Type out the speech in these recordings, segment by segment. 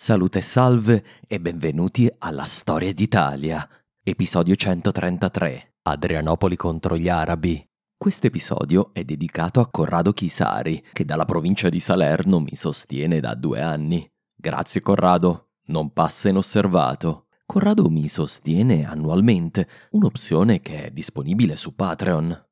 Salute e salve e benvenuti alla Storia d'Italia, episodio 133, Adrianopoli contro gli arabi. Questo episodio è dedicato a Corrado Chisari, che dalla provincia di Salerno mi sostiene da due anni. Grazie Corrado, non passa inosservato. Corrado mi sostiene annualmente, un'opzione che è disponibile su Patreon.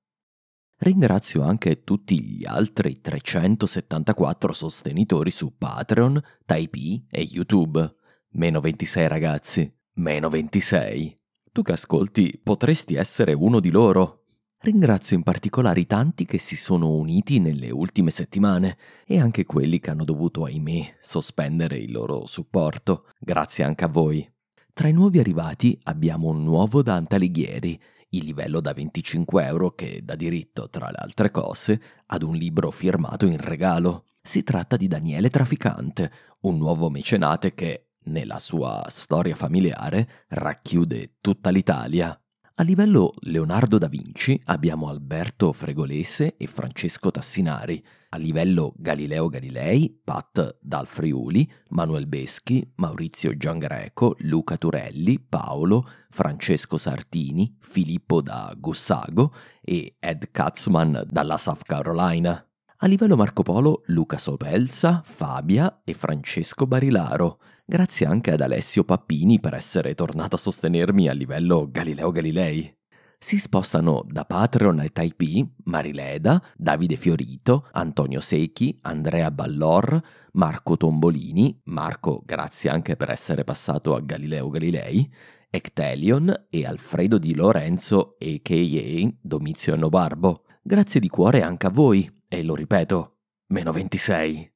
Ringrazio anche tutti gli altri 374 sostenitori su Patreon, Typee e YouTube. Meno 26 ragazzi, meno 26. Tu che ascolti potresti essere uno di loro. Ringrazio in particolare i tanti che si sono uniti nelle ultime settimane e anche quelli che hanno dovuto, ahimè, sospendere il loro supporto. Grazie anche a voi. Tra i nuovi arrivati abbiamo un nuovo Dante Alighieri, il livello da 25 euro che dà diritto, tra le altre cose, ad un libro firmato in regalo. Si tratta di Daniele Traficante, un nuovo mecenate che, nella sua storia familiare, racchiude tutta l'Italia. A livello Leonardo da Vinci abbiamo Alberto Fregolese e Francesco Tassinari. A livello Galileo Galilei, Pat Dal Friuli, Manuel Beschi, Maurizio Giangreco, Luca Turelli, Paolo, Francesco Sartini, Filippo da Gussago e Ed Katzman dalla South Carolina. A livello Marco Polo, Luca Sopelsa, Fabia e Francesco Barilaro. Grazie anche ad Alessio Pappini per essere tornato a sostenermi a livello Galileo Galilei. Si spostano da Patreon e Taipei Marileda, Davide Fiorito, Antonio Secchi, Andrea Ballor, Marco Tombolini, Marco grazie anche per essere passato a Galileo Galilei, Ectelion e Alfredo Di Lorenzo a.k.a. Domizio Barbo. Grazie di cuore anche a voi, e lo ripeto, meno 26.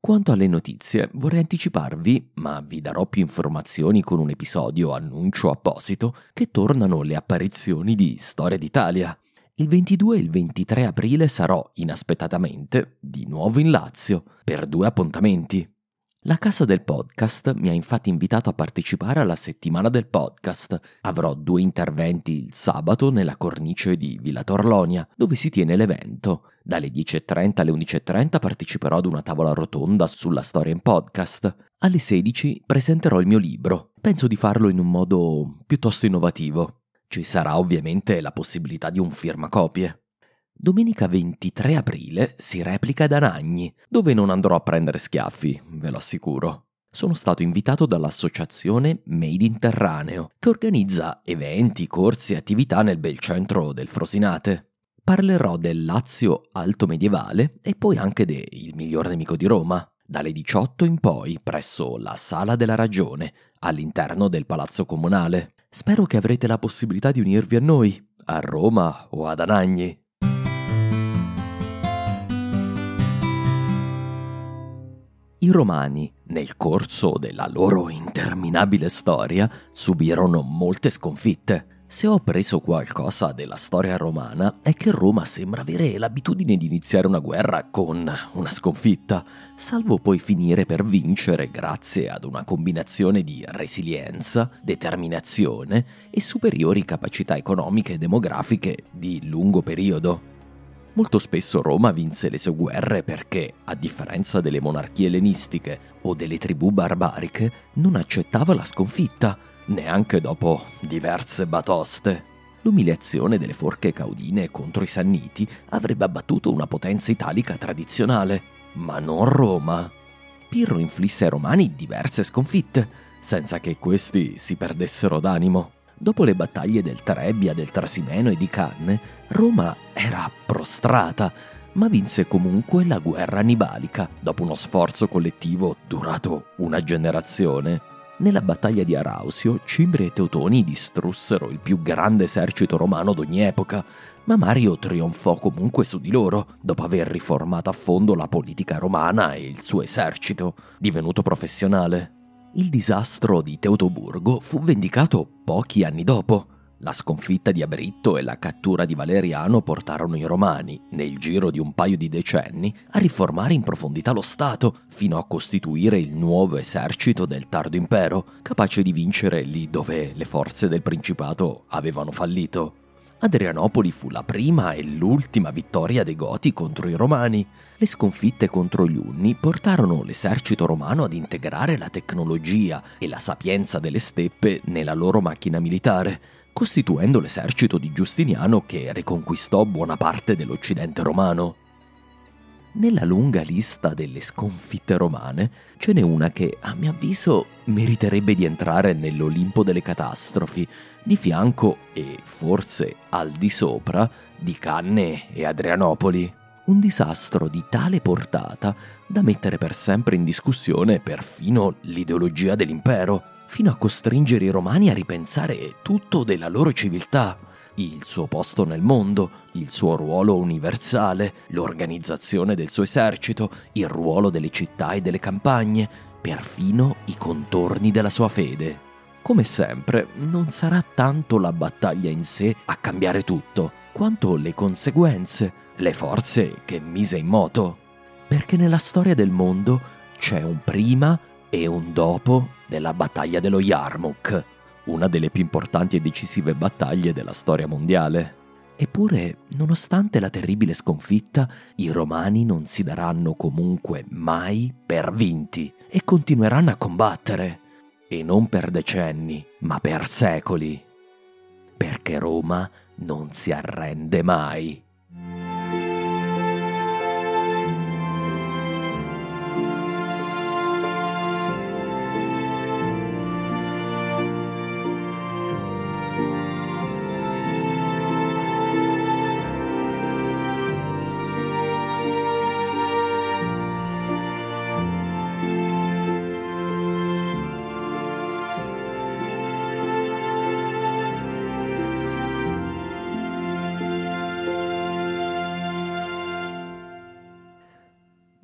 Quanto alle notizie, vorrei anticiparvi, ma vi darò più informazioni con un episodio annuncio apposito, che tornano le apparizioni di Storia d'Italia. Il 22 e il 23 aprile sarò, inaspettatamente, di nuovo in Lazio, per due appuntamenti. La casa del podcast mi ha infatti invitato a partecipare alla settimana del podcast. Avrò due interventi il sabato nella cornice di Villa Torlonia, dove si tiene l'evento. Dalle 10.30 alle 11.30 parteciperò ad una tavola rotonda sulla storia in podcast. Alle 16 presenterò il mio libro. Penso di farlo in un modo piuttosto innovativo. Ci sarà ovviamente la possibilità di un firmacopie. Domenica 23 aprile si replica ad Anagni, dove non andrò a prendere schiaffi, ve lo assicuro. Sono stato invitato dall'associazione Made in Terraneo, che organizza eventi, corsi e attività nel bel centro del Frosinate. Parlerò del Lazio alto medievale e poi anche de Il miglior nemico di Roma, dalle 18 in poi presso la Sala della Ragione, all'interno del Palazzo Comunale. Spero che avrete la possibilità di unirvi a noi, a Roma o ad Anagni. I romani, nel corso della loro interminabile storia, subirono molte sconfitte. Se ho preso qualcosa della storia romana è che Roma sembra avere l'abitudine di iniziare una guerra con una sconfitta, salvo poi finire per vincere grazie ad una combinazione di resilienza, determinazione e superiori capacità economiche e demografiche di lungo periodo. Molto spesso Roma vinse le sue guerre perché, a differenza delle monarchie ellenistiche o delle tribù barbariche, non accettava la sconfitta, neanche dopo diverse batoste. L'umiliazione delle forche caudine contro i Sanniti avrebbe abbattuto una potenza italica tradizionale. ma non Roma. Pirro inflisse ai Romani diverse sconfitte, senza che questi si perdessero d'animo. Dopo le battaglie del Trebbia, del Trasimeno e di Canne, Roma era prostrata, ma vinse comunque la guerra annibalica, dopo uno sforzo collettivo durato una generazione. Nella battaglia di Arausio, Cimbri e Teutoni distrussero il più grande esercito romano d'ogni epoca, ma Mario trionfò comunque su di loro, dopo aver riformato a fondo la politica romana e il suo esercito, divenuto professionale. Il disastro di Teutoburgo fu vendicato pochi anni dopo. La sconfitta di Abritto e la cattura di Valeriano portarono i Romani, nel giro di un paio di decenni, a riformare in profondità lo Stato, fino a costituire il nuovo esercito del tardo impero, capace di vincere lì dove le forze del Principato avevano fallito. Adrianopoli fu la prima e l'ultima vittoria dei Goti contro i Romani. Le sconfitte contro gli Unni portarono l'esercito romano ad integrare la tecnologia e la sapienza delle steppe nella loro macchina militare, costituendo l'esercito di Giustiniano che riconquistò buona parte dell'Occidente romano. Nella lunga lista delle sconfitte romane ce n'è una che, a mio avviso, meriterebbe di entrare nell'Olimpo delle catastrofi, di fianco e forse al di sopra di Canne e Adrianopoli. Un disastro di tale portata da mettere per sempre in discussione perfino l'ideologia dell'impero, fino a costringere i romani a ripensare tutto della loro civiltà il suo posto nel mondo, il suo ruolo universale, l'organizzazione del suo esercito, il ruolo delle città e delle campagne, perfino i contorni della sua fede. Come sempre, non sarà tanto la battaglia in sé a cambiare tutto, quanto le conseguenze, le forze che mise in moto. Perché nella storia del mondo c'è un prima e un dopo della battaglia dello Yarmouk una delle più importanti e decisive battaglie della storia mondiale. Eppure, nonostante la terribile sconfitta, i romani non si daranno comunque mai per vinti e continueranno a combattere. E non per decenni, ma per secoli. Perché Roma non si arrende mai.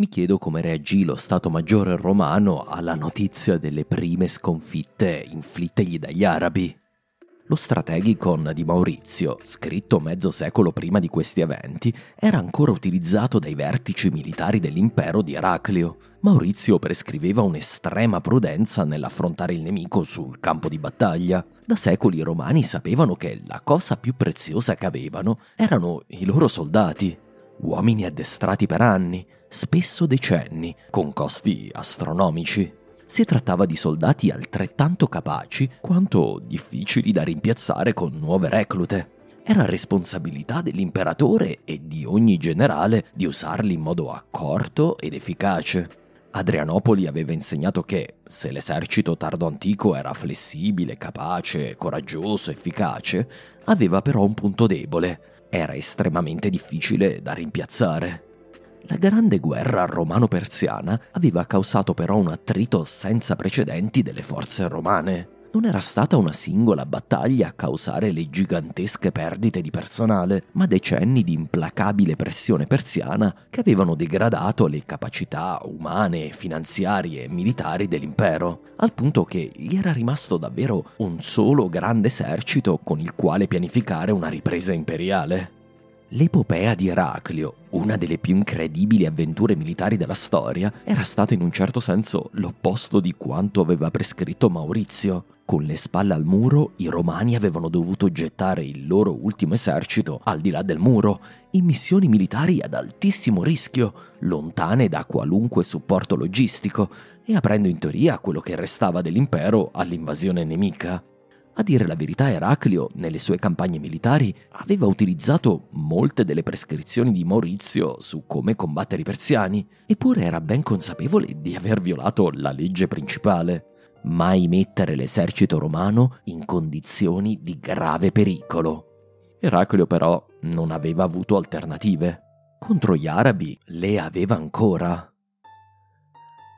Chiedo come reagì lo Stato Maggiore romano alla notizia delle prime sconfitte inflittegli dagli arabi. Lo strategicon di Maurizio, scritto mezzo secolo prima di questi eventi, era ancora utilizzato dai vertici militari dell'impero di Eraclio. Maurizio prescriveva un'estrema prudenza nell'affrontare il nemico sul campo di battaglia. Da secoli i romani sapevano che la cosa più preziosa che avevano erano i loro soldati uomini addestrati per anni, spesso decenni, con costi astronomici. Si trattava di soldati altrettanto capaci quanto difficili da rimpiazzare con nuove reclute. Era responsabilità dell'imperatore e di ogni generale di usarli in modo accorto ed efficace. Adrianopoli aveva insegnato che, se l'esercito tardo antico era flessibile, capace, coraggioso, efficace, aveva però un punto debole, era estremamente difficile da rimpiazzare. La grande guerra romano-persiana aveva causato però un attrito senza precedenti delle forze romane. Non era stata una singola battaglia a causare le gigantesche perdite di personale, ma decenni di implacabile pressione persiana che avevano degradato le capacità umane, finanziarie e militari dell'impero, al punto che gli era rimasto davvero un solo grande esercito con il quale pianificare una ripresa imperiale. L'epopea di Eraclio, una delle più incredibili avventure militari della storia, era stata in un certo senso l'opposto di quanto aveva prescritto Maurizio. Con le spalle al muro, i romani avevano dovuto gettare il loro ultimo esercito al di là del muro, in missioni militari ad altissimo rischio, lontane da qualunque supporto logistico, e aprendo in teoria quello che restava dell'impero all'invasione nemica. A dire la verità, Eraclio, nelle sue campagne militari, aveva utilizzato molte delle prescrizioni di Maurizio su come combattere i persiani, eppure era ben consapevole di aver violato la legge principale. Mai mettere l'esercito romano in condizioni di grave pericolo. Eraclio però non aveva avuto alternative. Contro gli arabi le aveva ancora.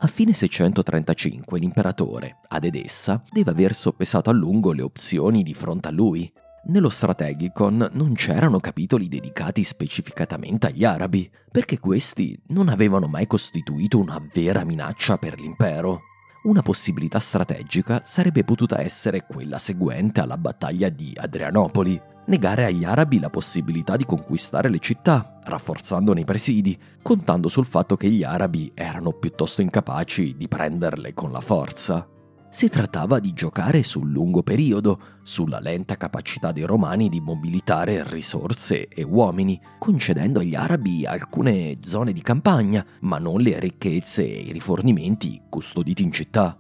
A fine 635 l'imperatore, ad Edessa, deve aver soppesato a lungo le opzioni di fronte a lui. Nello Strategicon non c'erano capitoli dedicati specificatamente agli arabi, perché questi non avevano mai costituito una vera minaccia per l'impero. Una possibilità strategica sarebbe potuta essere quella seguente alla battaglia di Adrianopoli, negare agli arabi la possibilità di conquistare le città, rafforzandone i presidi, contando sul fatto che gli arabi erano piuttosto incapaci di prenderle con la forza. Si trattava di giocare sul lungo periodo, sulla lenta capacità dei romani di mobilitare risorse e uomini, concedendo agli arabi alcune zone di campagna, ma non le ricchezze e i rifornimenti custoditi in città.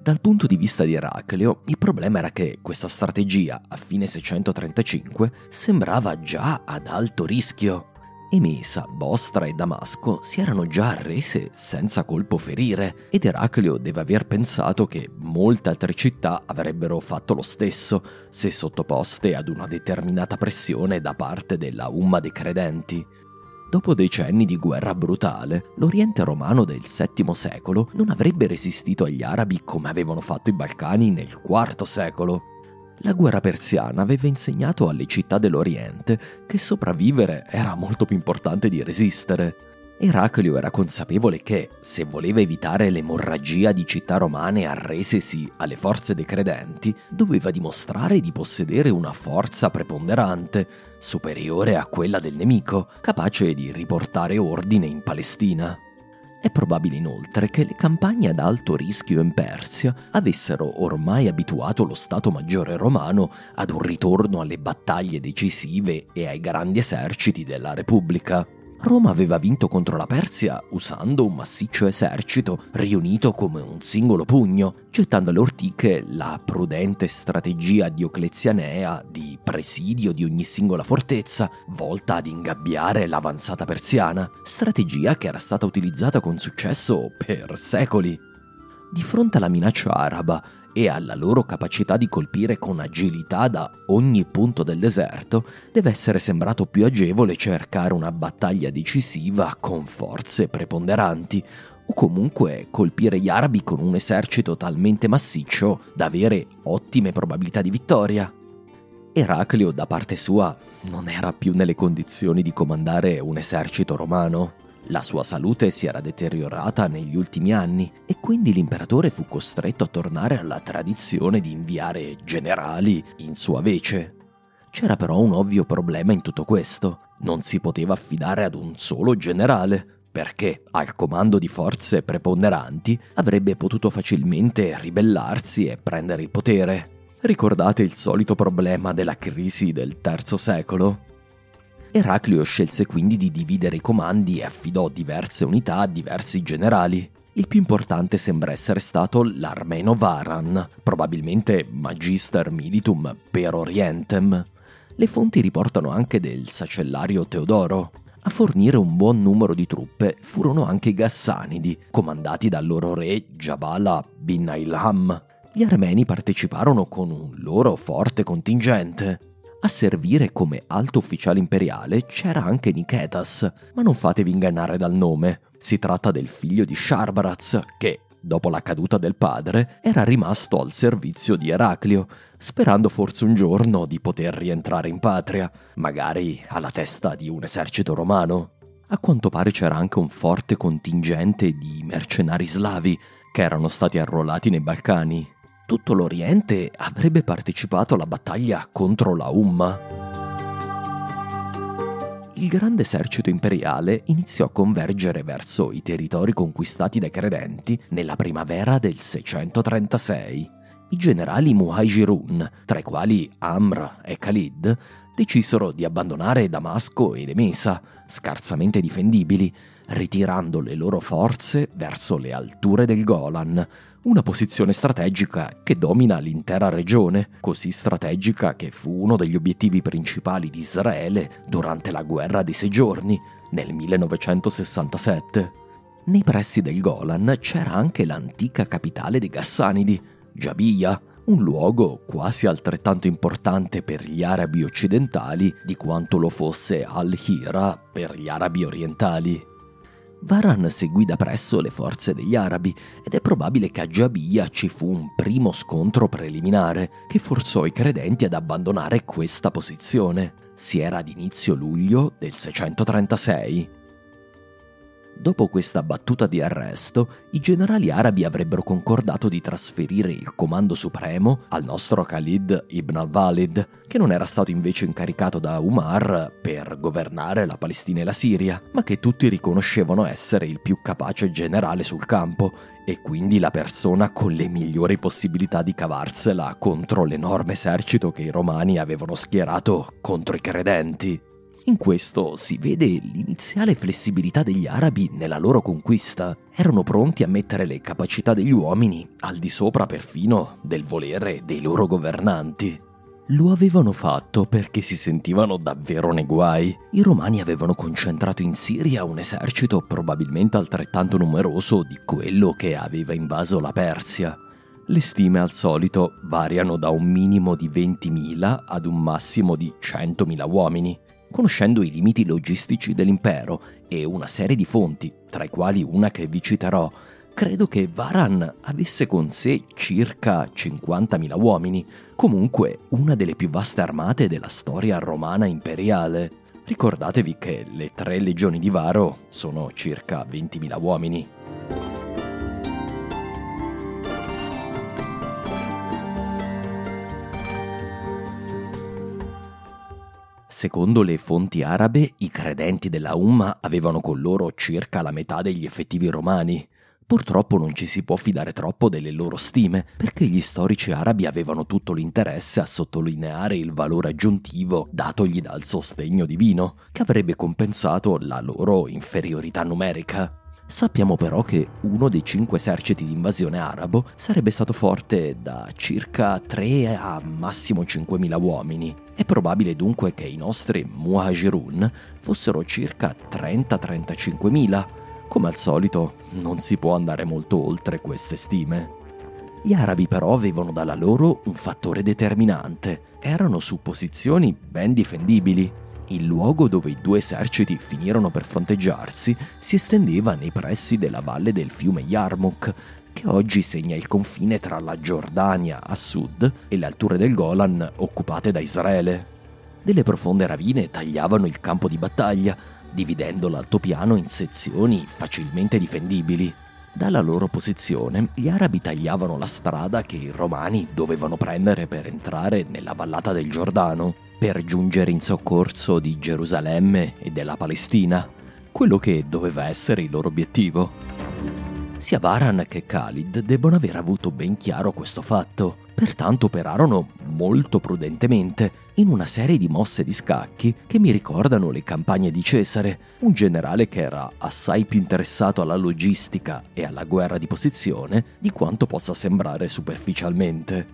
Dal punto di vista di Eraclio, il problema era che questa strategia, a fine 635, sembrava già ad alto rischio. Emesa, Bostra e Damasco si erano già arrese senza colpo ferire ed Eraclio deve aver pensato che molte altre città avrebbero fatto lo stesso se sottoposte ad una determinata pressione da parte della Umma dei credenti. Dopo decenni di guerra brutale, l'Oriente romano del VII secolo non avrebbe resistito agli arabi come avevano fatto i Balcani nel IV secolo. La guerra persiana aveva insegnato alle città dell'Oriente che sopravvivere era molto più importante di resistere. Eraclio era consapevole che, se voleva evitare l'emorragia di città romane arresesi alle forze dei credenti, doveva dimostrare di possedere una forza preponderante, superiore a quella del nemico, capace di riportare ordine in Palestina. È probabile inoltre che le campagne ad alto rischio in Persia avessero ormai abituato lo Stato Maggiore romano ad un ritorno alle battaglie decisive e ai grandi eserciti della Repubblica. Roma aveva vinto contro la Persia usando un massiccio esercito riunito come un singolo pugno, gettando alle ortiche la prudente strategia dioclezianea di presidio di ogni singola fortezza, volta ad ingabbiare l'avanzata persiana, strategia che era stata utilizzata con successo per secoli. Di fronte alla minaccia araba, e alla loro capacità di colpire con agilità da ogni punto del deserto, deve essere sembrato più agevole cercare una battaglia decisiva con forze preponderanti, o comunque colpire gli arabi con un esercito talmente massiccio da avere ottime probabilità di vittoria. Eraclio, da parte sua, non era più nelle condizioni di comandare un esercito romano. La sua salute si era deteriorata negli ultimi anni e quindi l'imperatore fu costretto a tornare alla tradizione di inviare generali in sua vece. C'era però un ovvio problema in tutto questo. Non si poteva affidare ad un solo generale, perché al comando di forze preponderanti avrebbe potuto facilmente ribellarsi e prendere il potere. Ricordate il solito problema della crisi del terzo secolo? Eraclio scelse quindi di dividere i comandi e affidò diverse unità a diversi generali. Il più importante sembra essere stato l'Armeno Varan, probabilmente Magister Militum per Orientem. Le fonti riportano anche del sacellario Teodoro. A fornire un buon numero di truppe furono anche i Gassanidi, comandati dal loro re Jabala bin Ilham. Gli armeni parteciparono con un loro forte contingente. A servire come alto ufficiale imperiale c'era anche Niketas, ma non fatevi ingannare dal nome. Si tratta del figlio di Sharbaraz, che, dopo la caduta del padre, era rimasto al servizio di Eraclio, sperando forse un giorno di poter rientrare in patria, magari alla testa di un esercito romano. A quanto pare c'era anche un forte contingente di mercenari slavi che erano stati arruolati nei Balcani tutto l'Oriente avrebbe partecipato alla battaglia contro la Umma. Il grande esercito imperiale iniziò a convergere verso i territori conquistati dai credenti nella primavera del 636. I generali Muhajirun, tra i quali Amr e Khalid, decisero di abbandonare Damasco ed Emesa, scarsamente difendibili, ritirando le loro forze verso le alture del Golan, una posizione strategica che domina l'intera regione, così strategica che fu uno degli obiettivi principali di Israele durante la guerra dei sei giorni nel 1967. Nei pressi del Golan c'era anche l'antica capitale dei Gassanidi, Jabia, un luogo quasi altrettanto importante per gli arabi occidentali di quanto lo fosse Al-Hira per gli arabi orientali. Varan seguì da presso le forze degli arabi ed è probabile che a Jabia ci fu un primo scontro preliminare che forzò i credenti ad abbandonare questa posizione. Si era ad inizio luglio del 636. Dopo questa battuta di arresto, i generali arabi avrebbero concordato di trasferire il comando supremo al nostro Khalid ibn al-Walid, che non era stato invece incaricato da Umar per governare la Palestina e la Siria, ma che tutti riconoscevano essere il più capace generale sul campo e quindi la persona con le migliori possibilità di cavarsela contro l'enorme esercito che i romani avevano schierato contro i credenti. In questo si vede l'iniziale flessibilità degli arabi nella loro conquista. Erano pronti a mettere le capacità degli uomini al di sopra perfino del volere dei loro governanti. Lo avevano fatto perché si sentivano davvero nei guai. I romani avevano concentrato in Siria un esercito probabilmente altrettanto numeroso di quello che aveva invaso la Persia. Le stime al solito variano da un minimo di 20.000 ad un massimo di 100.000 uomini conoscendo i limiti logistici dell'impero e una serie di fonti, tra i quali una che vi citerò, credo che Varan avesse con sé circa 50.000 uomini, comunque una delle più vaste armate della storia romana imperiale. Ricordatevi che le tre legioni di Varo sono circa 20.000 uomini. Secondo le fonti arabe, i credenti della Umma avevano con loro circa la metà degli effettivi romani. Purtroppo non ci si può fidare troppo delle loro stime, perché gli storici arabi avevano tutto l'interesse a sottolineare il valore aggiuntivo datogli dal sostegno divino, che avrebbe compensato la loro inferiorità numerica. Sappiamo però che uno dei cinque eserciti di invasione arabo sarebbe stato forte da circa 3 a massimo 5.000 uomini. È probabile dunque che i nostri muhajirun fossero circa 30-35.000. Come al solito, non si può andare molto oltre queste stime. Gli arabi però avevano dalla loro un fattore determinante. Erano su posizioni ben difendibili il luogo dove i due eserciti finirono per fronteggiarsi si estendeva nei pressi della valle del fiume Yarmouk, che oggi segna il confine tra la Giordania a sud e le alture del Golan occupate da Israele. Delle profonde ravine tagliavano il campo di battaglia, dividendo l'altopiano in sezioni facilmente difendibili. Dalla loro posizione, gli arabi tagliavano la strada che i romani dovevano prendere per entrare nella vallata del Giordano per giungere in soccorso di Gerusalemme e della Palestina, quello che doveva essere il loro obiettivo. Sia Varan che Khalid debbono aver avuto ben chiaro questo fatto, pertanto operarono molto prudentemente in una serie di mosse di scacchi che mi ricordano le campagne di Cesare, un generale che era assai più interessato alla logistica e alla guerra di posizione di quanto possa sembrare superficialmente.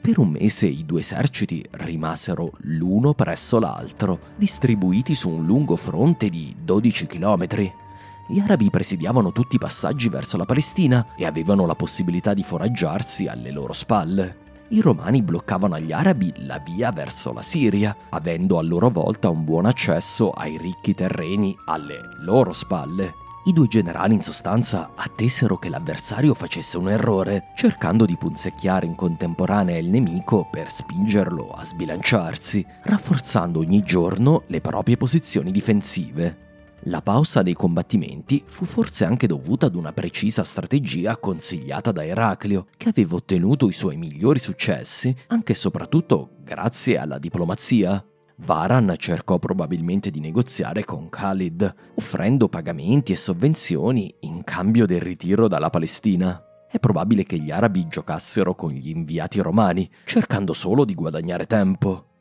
Per un mese i due eserciti rimasero l'uno presso l'altro, distribuiti su un lungo fronte di 12 chilometri. Gli arabi presidiavano tutti i passaggi verso la Palestina e avevano la possibilità di foraggiarsi alle loro spalle. I romani bloccavano agli arabi la via verso la Siria, avendo a loro volta un buon accesso ai ricchi terreni alle loro spalle. I due generali in sostanza attesero che l'avversario facesse un errore, cercando di punzecchiare in contemporanea il nemico per spingerlo a sbilanciarsi, rafforzando ogni giorno le proprie posizioni difensive. La pausa dei combattimenti fu forse anche dovuta ad una precisa strategia consigliata da Eraclio, che aveva ottenuto i suoi migliori successi anche e soprattutto grazie alla diplomazia. Varan cercò probabilmente di negoziare con Khalid, offrendo pagamenti e sovvenzioni in cambio del ritiro dalla Palestina. È probabile che gli arabi giocassero con gli inviati romani, cercando solo di guadagnare tempo.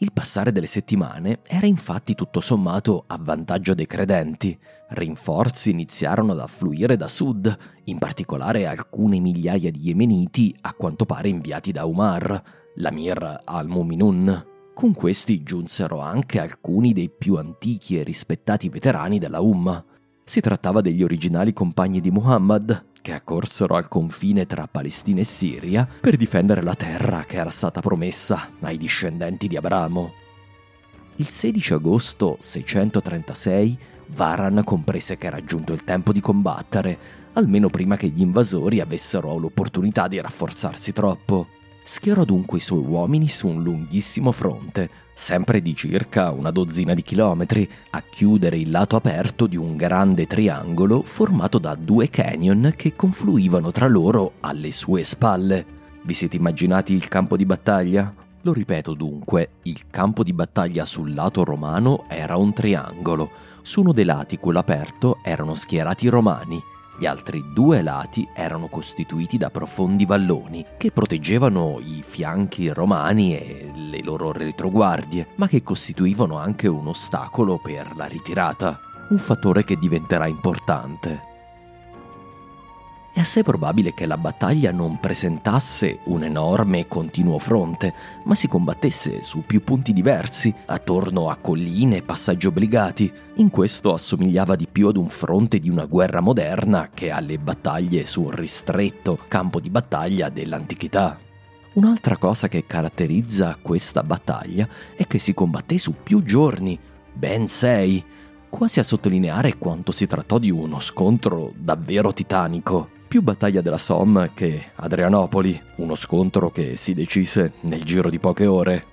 Il passare delle settimane era infatti tutto sommato a vantaggio dei credenti. Rinforzi iniziarono ad affluire da sud, in particolare alcune migliaia di yemeniti a quanto pare inviati da Umar, l'amir al-Muminun. Con questi giunsero anche alcuni dei più antichi e rispettati veterani della Umma. Si trattava degli originali compagni di Muhammad, che accorsero al confine tra Palestina e Siria per difendere la terra che era stata promessa ai discendenti di Abramo. Il 16 agosto 636 Varan comprese che era giunto il tempo di combattere, almeno prima che gli invasori avessero l'opportunità di rafforzarsi troppo schierò dunque i suoi uomini su un lunghissimo fronte, sempre di circa una dozzina di chilometri, a chiudere il lato aperto di un grande triangolo formato da due canyon che confluivano tra loro alle sue spalle. Vi siete immaginati il campo di battaglia? Lo ripeto dunque, il campo di battaglia sul lato romano era un triangolo. Su uno dei lati, quello aperto, erano schierati i romani, gli altri due lati erano costituiti da profondi valloni che proteggevano i fianchi romani e le loro retroguardie, ma che costituivano anche un ostacolo per la ritirata, un fattore che diventerà importante è assai probabile che la battaglia non presentasse un enorme e continuo fronte, ma si combattesse su più punti diversi, attorno a colline e passaggi obbligati. In questo assomigliava di più ad un fronte di una guerra moderna che alle battaglie su un ristretto campo di battaglia dell'antichità. Un'altra cosa che caratterizza questa battaglia è che si combatté su più giorni, ben sei, quasi a sottolineare quanto si trattò di uno scontro davvero titanico più battaglia della Somme che Adrianopoli, uno scontro che si decise nel giro di poche ore.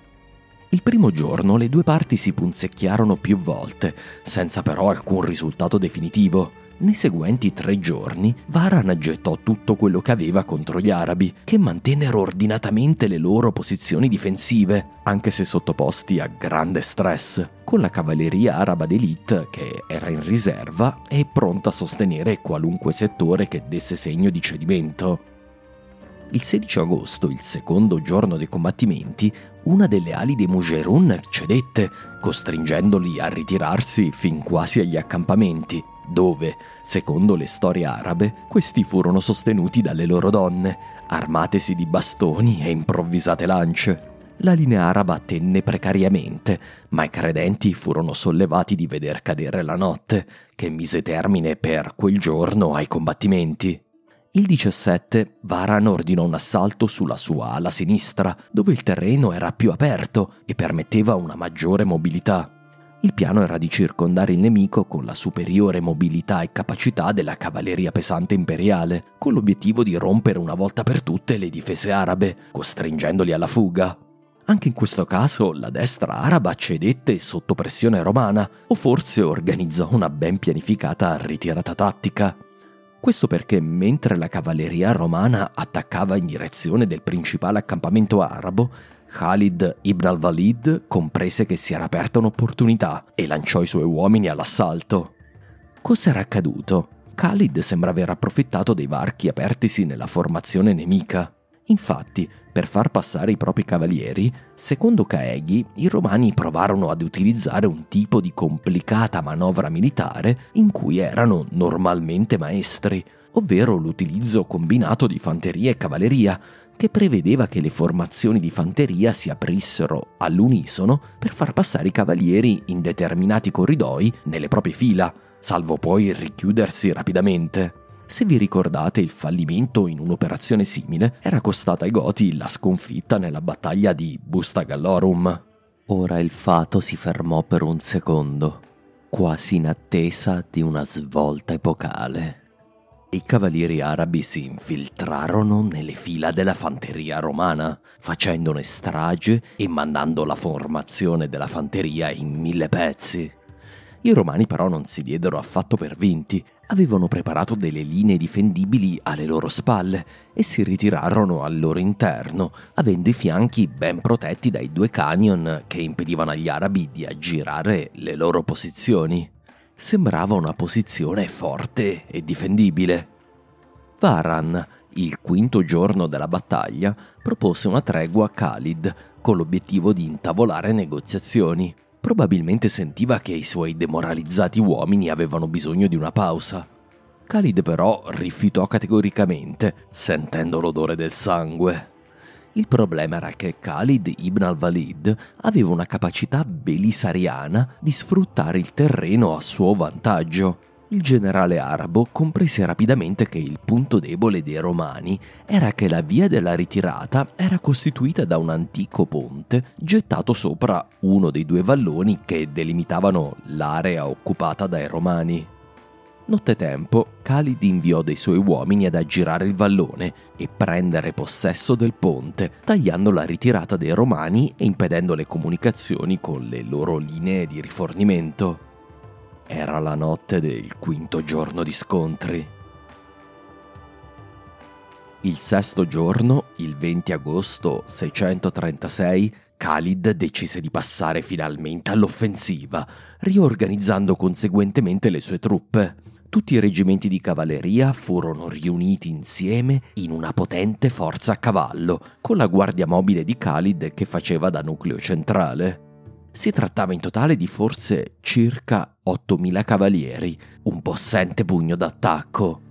Il primo giorno le due parti si punzecchiarono più volte, senza però alcun risultato definitivo. Nei seguenti tre giorni Varan gettò tutto quello che aveva contro gli arabi, che mantennero ordinatamente le loro posizioni difensive, anche se sottoposti a grande stress, con la cavalleria araba d'élite che era in riserva e pronta a sostenere qualunque settore che desse segno di cedimento. Il 16 agosto, il secondo giorno dei combattimenti, una delle ali dei Mujerun cedette, costringendoli a ritirarsi fin quasi agli accampamenti, dove, secondo le storie arabe, questi furono sostenuti dalle loro donne, armatesi di bastoni e improvvisate lance. La linea araba tenne precariamente, ma i credenti furono sollevati di veder cadere la notte, che mise termine per quel giorno ai combattimenti. Il 17 Varan ordinò un assalto sulla sua ala sinistra, dove il terreno era più aperto e permetteva una maggiore mobilità. Il piano era di circondare il nemico con la superiore mobilità e capacità della cavalleria pesante imperiale, con l'obiettivo di rompere una volta per tutte le difese arabe, costringendoli alla fuga. Anche in questo caso la destra araba cedette sotto pressione romana, o forse organizzò una ben pianificata ritirata tattica. Questo perché mentre la cavalleria romana attaccava in direzione del principale accampamento arabo, Khalid ibn al-Walid comprese che si era aperta un'opportunità e lanciò i suoi uomini all'assalto. Cos'era accaduto? Khalid sembra aver approfittato dei varchi apertisi nella formazione nemica. Infatti, per far passare i propri cavalieri, secondo Caeghi, i romani provarono ad utilizzare un tipo di complicata manovra militare in cui erano normalmente maestri, ovvero l'utilizzo combinato di fanteria e cavalleria, che prevedeva che le formazioni di fanteria si aprissero all'unisono per far passare i cavalieri in determinati corridoi nelle proprie fila, salvo poi richiudersi rapidamente. Se vi ricordate, il fallimento in un'operazione simile era costata ai Goti la sconfitta nella battaglia di Busta Gallorum. Ora il fato si fermò per un secondo, quasi in attesa di una svolta epocale i cavalieri arabi si infiltrarono nelle fila della fanteria romana, facendone strage e mandando la formazione della fanteria in mille pezzi. I romani però non si diedero affatto per vinti, avevano preparato delle linee difendibili alle loro spalle e si ritirarono al loro interno, avendo i fianchi ben protetti dai due canyon che impedivano agli arabi di aggirare le loro posizioni sembrava una posizione forte e difendibile. Varan, il quinto giorno della battaglia, propose una tregua a Khalid, con l'obiettivo di intavolare negoziazioni. Probabilmente sentiva che i suoi demoralizzati uomini avevano bisogno di una pausa. Khalid però rifiutò categoricamente, sentendo l'odore del sangue. Il problema era che Khalid ibn al-Walid aveva una capacità belisariana di sfruttare il terreno a suo vantaggio. Il generale arabo comprese rapidamente che il punto debole dei romani era che la via della ritirata era costituita da un antico ponte gettato sopra uno dei due valloni che delimitavano l'area occupata dai romani. Nottetempo, Khalid inviò dei suoi uomini ad aggirare il vallone e prendere possesso del ponte, tagliando la ritirata dei romani e impedendo le comunicazioni con le loro linee di rifornimento. Era la notte del quinto giorno di scontri. Il sesto giorno, il 20 agosto 636, Khalid decise di passare finalmente all'offensiva, riorganizzando conseguentemente le sue truppe tutti i reggimenti di cavalleria furono riuniti insieme in una potente forza a cavallo, con la guardia mobile di Khalid che faceva da nucleo centrale. Si trattava in totale di forse circa 8.000 cavalieri, un possente pugno d'attacco.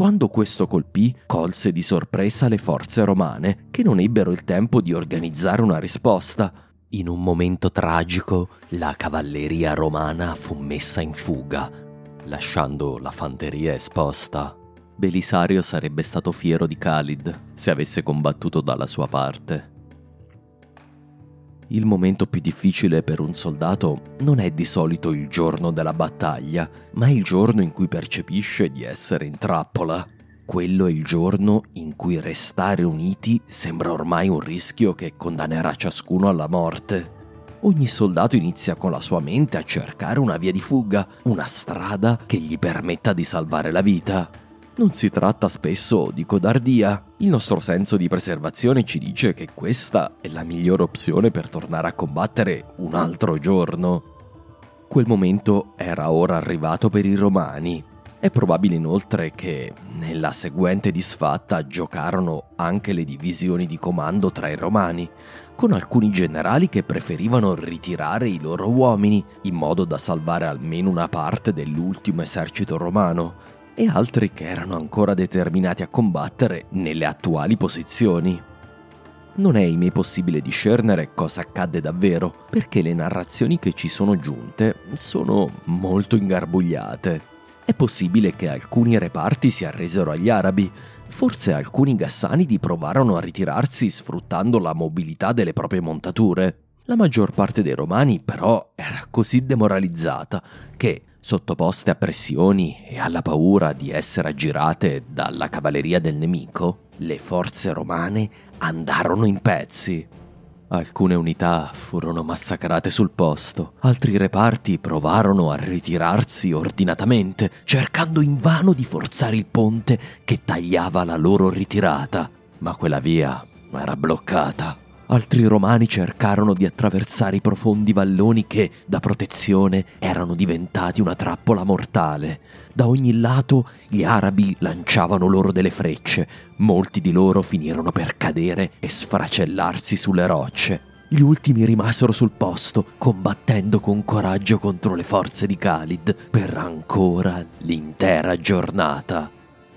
Quando questo colpì, colse di sorpresa le forze romane, che non ebbero il tempo di organizzare una risposta. In un momento tragico, la cavalleria romana fu messa in fuga, lasciando la fanteria esposta. Belisario sarebbe stato fiero di Khalid se avesse combattuto dalla sua parte. Il momento più difficile per un soldato non è di solito il giorno della battaglia, ma il giorno in cui percepisce di essere in trappola. Quello è il giorno in cui restare uniti sembra ormai un rischio che condannerà ciascuno alla morte. Ogni soldato inizia con la sua mente a cercare una via di fuga, una strada che gli permetta di salvare la vita. Non si tratta spesso di codardia. Il nostro senso di preservazione ci dice che questa è la migliore opzione per tornare a combattere un altro giorno. Quel momento era ora arrivato per i romani. È probabile inoltre che nella seguente disfatta giocarono anche le divisioni di comando tra i romani, con alcuni generali che preferivano ritirare i loro uomini in modo da salvare almeno una parte dell'ultimo esercito romano, e altri che erano ancora determinati a combattere nelle attuali posizioni. Non è mai possibile discernere cosa accadde davvero, perché le narrazioni che ci sono giunte sono molto ingarbugliate. È possibile che alcuni reparti si arresero agli arabi, forse alcuni gassanidi provarono a ritirarsi sfruttando la mobilità delle proprie montature. La maggior parte dei romani però era così demoralizzata che sottoposte a pressioni e alla paura di essere aggirate dalla cavalleria del nemico, le forze romane andarono in pezzi. Alcune unità furono massacrate sul posto, altri reparti provarono a ritirarsi ordinatamente, cercando invano di forzare il ponte che tagliava la loro ritirata, ma quella via era bloccata. Altri romani cercarono di attraversare i profondi valloni che, da protezione, erano diventati una trappola mortale. Da ogni lato gli arabi lanciavano loro delle frecce, molti di loro finirono per cadere e sfracellarsi sulle rocce. Gli ultimi rimasero sul posto, combattendo con coraggio contro le forze di Khalid per ancora l'intera giornata.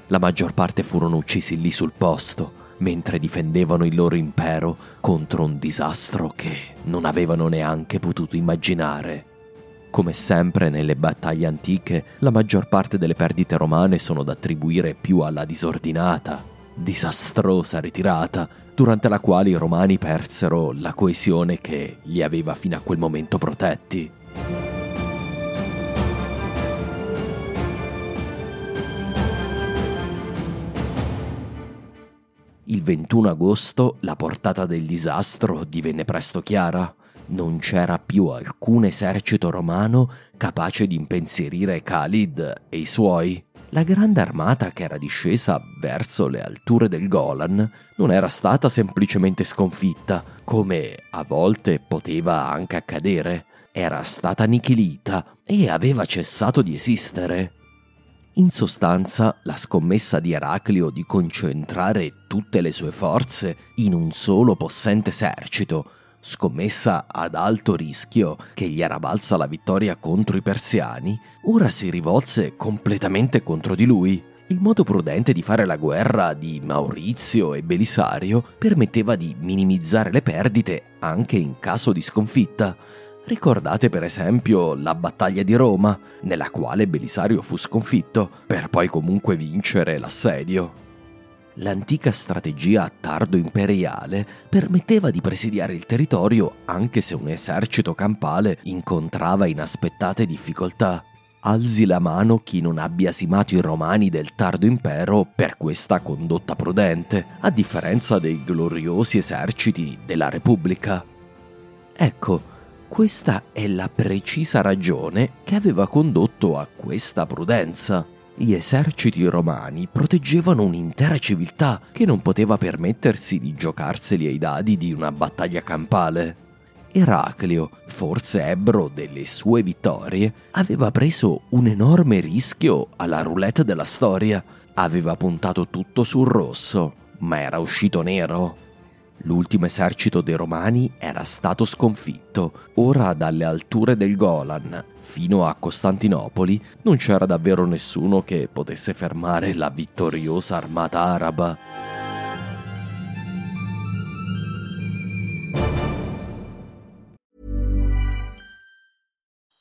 La maggior parte furono uccisi lì sul posto, mentre difendevano il loro impero contro un disastro che non avevano neanche potuto immaginare. Come sempre nelle battaglie antiche, la maggior parte delle perdite romane sono da attribuire più alla disordinata, disastrosa ritirata, durante la quale i romani persero la coesione che li aveva fino a quel momento protetti. Il 21 agosto la portata del disastro divenne presto chiara. Non c'era più alcun esercito romano capace di impensierire Khalid e i suoi. La grande armata che era discesa verso le alture del Golan non era stata semplicemente sconfitta, come a volte poteva anche accadere, era stata annichilita e aveva cessato di esistere. In sostanza, la scommessa di Eraclio di concentrare tutte le sue forze in un solo possente esercito, scommessa ad alto rischio che gli era valsa la vittoria contro i persiani, ora si rivolse completamente contro di lui. Il modo prudente di fare la guerra di Maurizio e Belisario permetteva di minimizzare le perdite anche in caso di sconfitta. Ricordate per esempio la battaglia di Roma, nella quale Belisario fu sconfitto, per poi comunque vincere l'assedio. L'antica strategia tardo-imperiale permetteva di presidiare il territorio anche se un esercito campale incontrava inaspettate difficoltà. Alzi la mano chi non abbia simato i romani del tardo impero per questa condotta prudente, a differenza dei gloriosi eserciti della Repubblica. Ecco, questa è la precisa ragione che aveva condotto a questa prudenza. Gli eserciti romani proteggevano un'intera civiltà che non poteva permettersi di giocarseli ai dadi di una battaglia campale. Eraclio, forse ebbro delle sue vittorie, aveva preso un enorme rischio alla roulette della storia. Aveva puntato tutto sul rosso, ma era uscito nero. L'ultimo esercito dei Romani era stato sconfitto. Ora dalle alture del Golan fino a Costantinopoli non c'era davvero nessuno che potesse fermare la vittoriosa armata araba.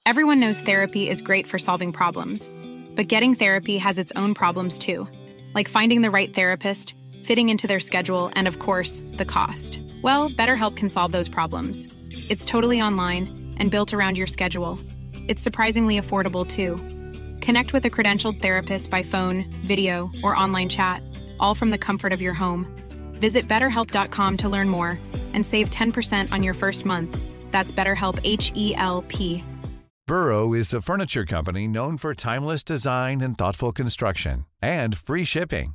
Everyone knows therapy is great for solving problems, but getting therapy has its own problems too, like finding the right therapist fitting into their schedule, and of course, the cost. Well, BetterHelp can solve those problems. It's totally online and built around your schedule. It's surprisingly affordable too. Connect with a credentialed therapist by phone, video, or online chat, all from the comfort of your home. Visit betterhelp.com to learn more and save 10% on your first month. That's BetterHelp H E L P. Burrow is a furniture company known for timeless design and thoughtful construction and free shipping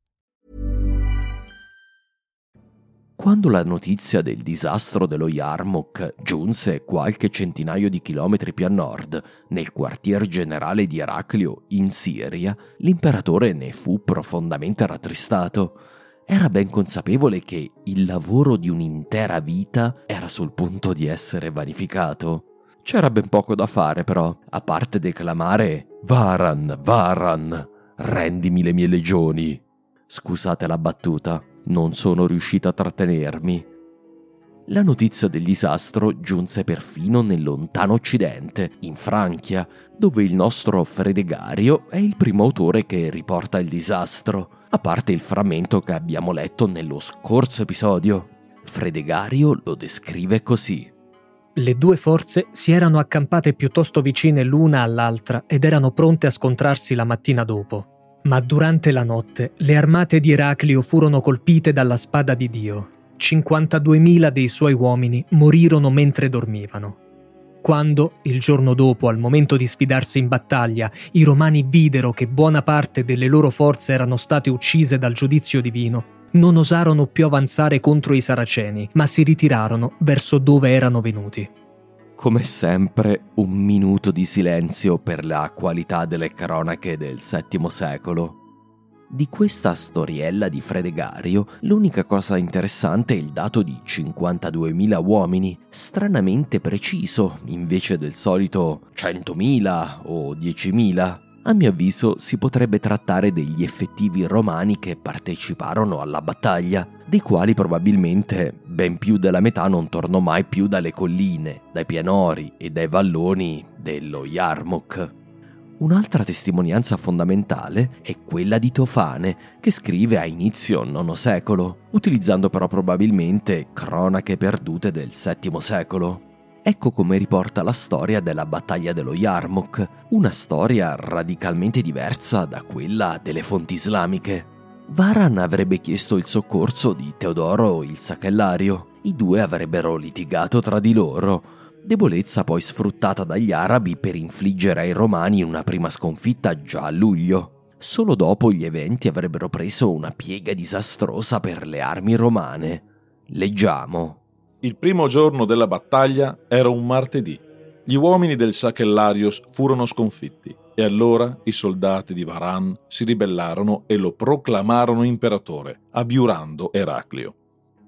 Quando la notizia del disastro dello Yarmouk giunse qualche centinaio di chilometri più a nord, nel quartier generale di Eraclio, in Siria, l'imperatore ne fu profondamente rattristato. Era ben consapevole che il lavoro di un'intera vita era sul punto di essere vanificato. C'era ben poco da fare, però, a parte declamare Varan, Varan, rendimi le mie legioni. Scusate la battuta non sono riuscito a trattenermi. La notizia del disastro giunse perfino nel lontano occidente, in Francia, dove il nostro Fredegario è il primo autore che riporta il disastro, a parte il frammento che abbiamo letto nello scorso episodio. Fredegario lo descrive così. Le due forze si erano accampate piuttosto vicine l'una all'altra ed erano pronte a scontrarsi la mattina dopo. Ma durante la notte le armate di Eraclio furono colpite dalla spada di Dio. 52.000 dei suoi uomini morirono mentre dormivano. Quando, il giorno dopo, al momento di sfidarsi in battaglia, i romani videro che buona parte delle loro forze erano state uccise dal giudizio divino, non osarono più avanzare contro i saraceni, ma si ritirarono verso dove erano venuti come sempre, un minuto di silenzio per la qualità delle cronache del VII secolo. Di questa storiella di Fredegario, l'unica cosa interessante è il dato di 52.000 uomini, stranamente preciso, invece del solito 100.000 o 10.000. A mio avviso si potrebbe trattare degli effettivi romani che parteciparono alla battaglia, dei quali probabilmente ben più della metà non tornò mai più dalle colline, dai pianori e dai valloni dello Yarmouk. Un'altra testimonianza fondamentale è quella di Tofane, che scrive a inizio IX secolo, utilizzando però probabilmente cronache perdute del VII secolo. Ecco come riporta la storia della battaglia dello Yarmouk, una storia radicalmente diversa da quella delle fonti islamiche. Varan avrebbe chiesto il soccorso di Teodoro il Sachellario, i due avrebbero litigato tra di loro, debolezza poi sfruttata dagli arabi per infliggere ai romani una prima sconfitta già a luglio. Solo dopo gli eventi avrebbero preso una piega disastrosa per le armi romane. Leggiamo. Il primo giorno della battaglia era un martedì. Gli uomini del Sacellarios furono sconfitti e allora i soldati di Varan si ribellarono e lo proclamarono imperatore, abiurando Eraclio.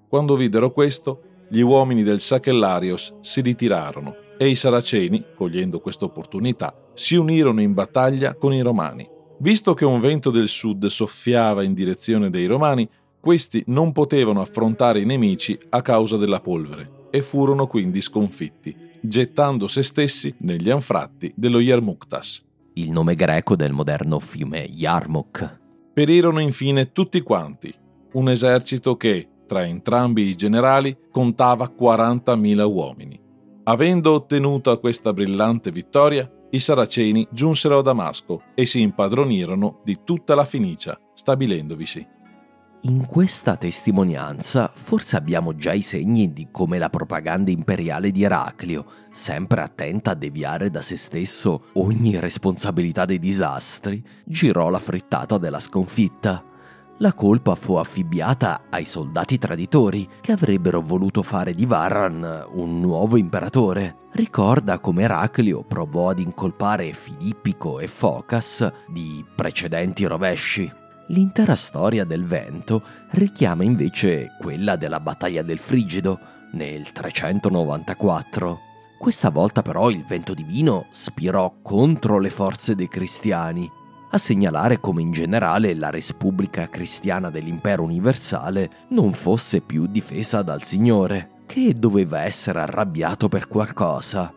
Quando videro questo, gli uomini del Sacellarios si ritirarono e i saraceni, cogliendo questa opportunità, si unirono in battaglia con i romani. Visto che un vento del sud soffiava in direzione dei romani, questi non potevano affrontare i nemici a causa della polvere e furono quindi sconfitti, gettando se stessi negli anfratti dello Yarmuktas. Il nome greco del moderno fiume Yarmouk. Perirono infine tutti quanti, un esercito che, tra entrambi i generali contava 40.000 uomini. Avendo ottenuto questa brillante vittoria, i saraceni giunsero a Damasco e si impadronirono di tutta la Fenicia, stabilendovisi. In questa testimonianza forse abbiamo già i segni di come la propaganda imperiale di Eraclio, sempre attenta a deviare da se stesso ogni responsabilità dei disastri, girò la frittata della sconfitta la colpa fu affibbiata ai soldati traditori che avrebbero voluto fare di Varran un nuovo imperatore. Ricorda come Eraclio provò ad incolpare Filippico e Focas di precedenti rovesci. L'intera storia del vento richiama invece quella della battaglia del Frigido nel 394. Questa volta però il vento divino spirò contro le forze dei cristiani a segnalare come in generale la Repubblica Cristiana dell'Impero Universale non fosse più difesa dal Signore, che doveva essere arrabbiato per qualcosa.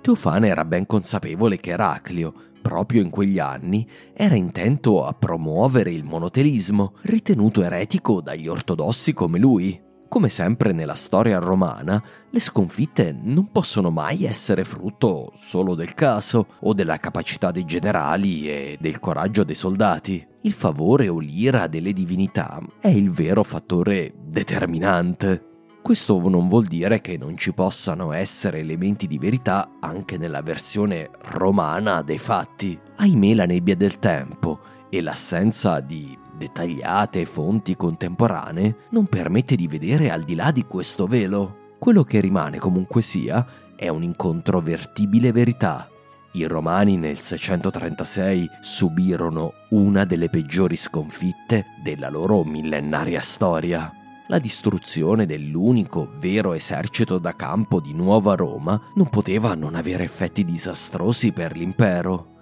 Teofane era ben consapevole che Eraclio, proprio in quegli anni, era intento a promuovere il monotelismo, ritenuto eretico dagli ortodossi come lui. Come sempre nella storia romana, le sconfitte non possono mai essere frutto solo del caso o della capacità dei generali e del coraggio dei soldati. Il favore o l'ira delle divinità è il vero fattore determinante. Questo non vuol dire che non ci possano essere elementi di verità anche nella versione romana dei fatti. Ahimè la nebbia del tempo e l'assenza di dettagliate fonti contemporanee non permette di vedere al di là di questo velo. Quello che rimane comunque sia è un'incontrovertibile verità. I romani nel 636 subirono una delle peggiori sconfitte della loro millenaria storia. La distruzione dell'unico vero esercito da campo di Nuova Roma non poteva non avere effetti disastrosi per l'impero.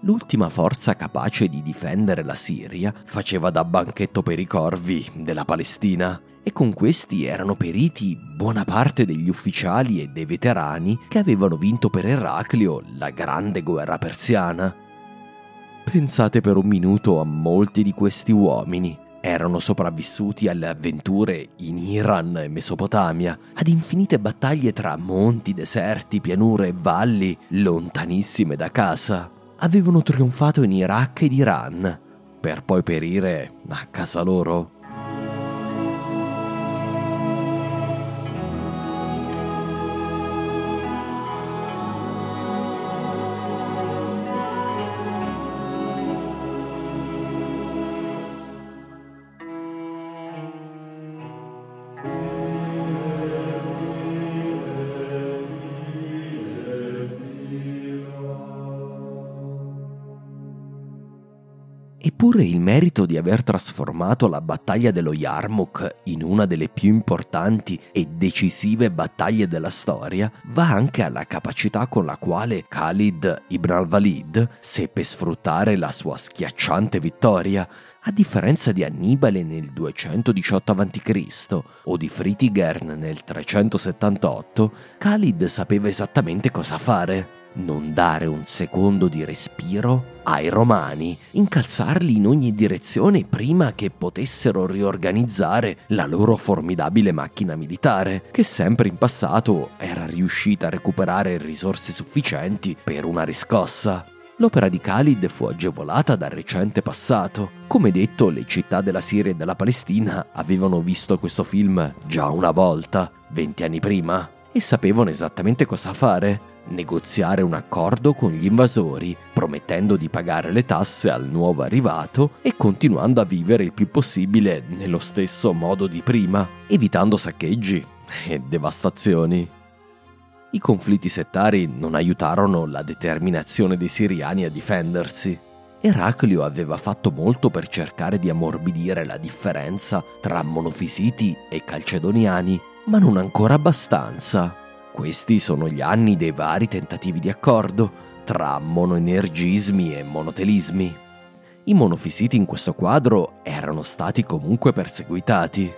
L'ultima forza capace di difendere la Siria faceva da banchetto per i corvi della Palestina e con questi erano periti buona parte degli ufficiali e dei veterani che avevano vinto per Eraclio la grande guerra persiana. Pensate per un minuto a molti di questi uomini. Erano sopravvissuti alle avventure in Iran e Mesopotamia, ad infinite battaglie tra monti, deserti, pianure e valli lontanissime da casa avevano trionfato in Iraq ed Iran, per poi perire a casa loro. Eppure il merito di aver trasformato la battaglia dello Yarmouk in una delle più importanti e decisive battaglie della storia va anche alla capacità con la quale Khalid ibn al-Walid seppe sfruttare la sua schiacciante vittoria, a differenza di Annibale nel 218 a.C. o di Fritigern nel 378, Khalid sapeva esattamente cosa fare non dare un secondo di respiro ai romani, incalzarli in ogni direzione prima che potessero riorganizzare la loro formidabile macchina militare, che sempre in passato era riuscita a recuperare risorse sufficienti per una riscossa. L'opera di Khalid fu agevolata dal recente passato. Come detto, le città della Siria e della Palestina avevano visto questo film già una volta, venti anni prima, e sapevano esattamente cosa fare. Negoziare un accordo con gli invasori, promettendo di pagare le tasse al nuovo arrivato e continuando a vivere il più possibile nello stesso modo di prima, evitando saccheggi e devastazioni. I conflitti settari non aiutarono la determinazione dei siriani a difendersi. Eraclio aveva fatto molto per cercare di ammorbidire la differenza tra monofisiti e calcedoniani, ma non ancora abbastanza. Questi sono gli anni dei vari tentativi di accordo tra monoenergismi e monotelismi. I monofisiti in questo quadro erano stati comunque perseguitati.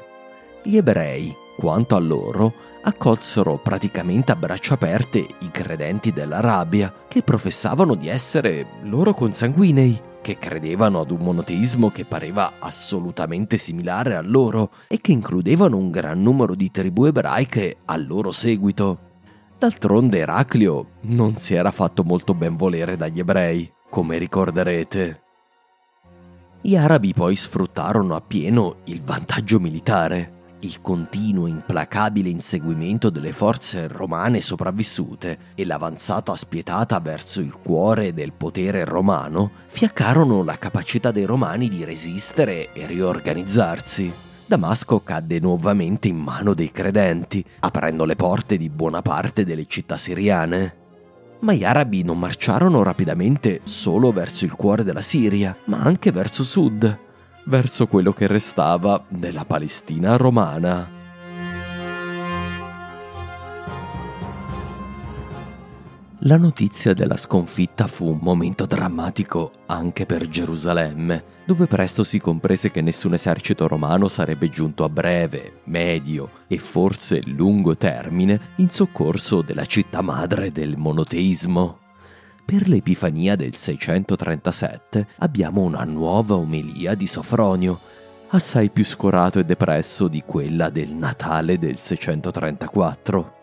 Gli ebrei, quanto a loro, accolsero praticamente a braccia aperte i credenti dell'Arabia, che professavano di essere loro consanguinei, che credevano ad un monoteismo che pareva assolutamente similare a loro e che includevano un gran numero di tribù ebraiche al loro seguito. D'altronde Eraclio non si era fatto molto ben volere dagli ebrei, come ricorderete. Gli arabi poi sfruttarono appieno il vantaggio militare il continuo implacabile inseguimento delle forze romane sopravvissute e l'avanzata spietata verso il cuore del potere romano fiaccarono la capacità dei romani di resistere e riorganizzarsi. Damasco cadde nuovamente in mano dei credenti, aprendo le porte di buona parte delle città siriane. Ma gli arabi non marciarono rapidamente solo verso il cuore della Siria, ma anche verso sud, verso quello che restava della Palestina romana. La notizia della sconfitta fu un momento drammatico anche per Gerusalemme, dove presto si comprese che nessun esercito romano sarebbe giunto a breve, medio e forse lungo termine in soccorso della città madre del monoteismo. Per l'Epifania del 637 abbiamo una nuova omelia di Sofronio, assai più scorato e depresso di quella del Natale del 634.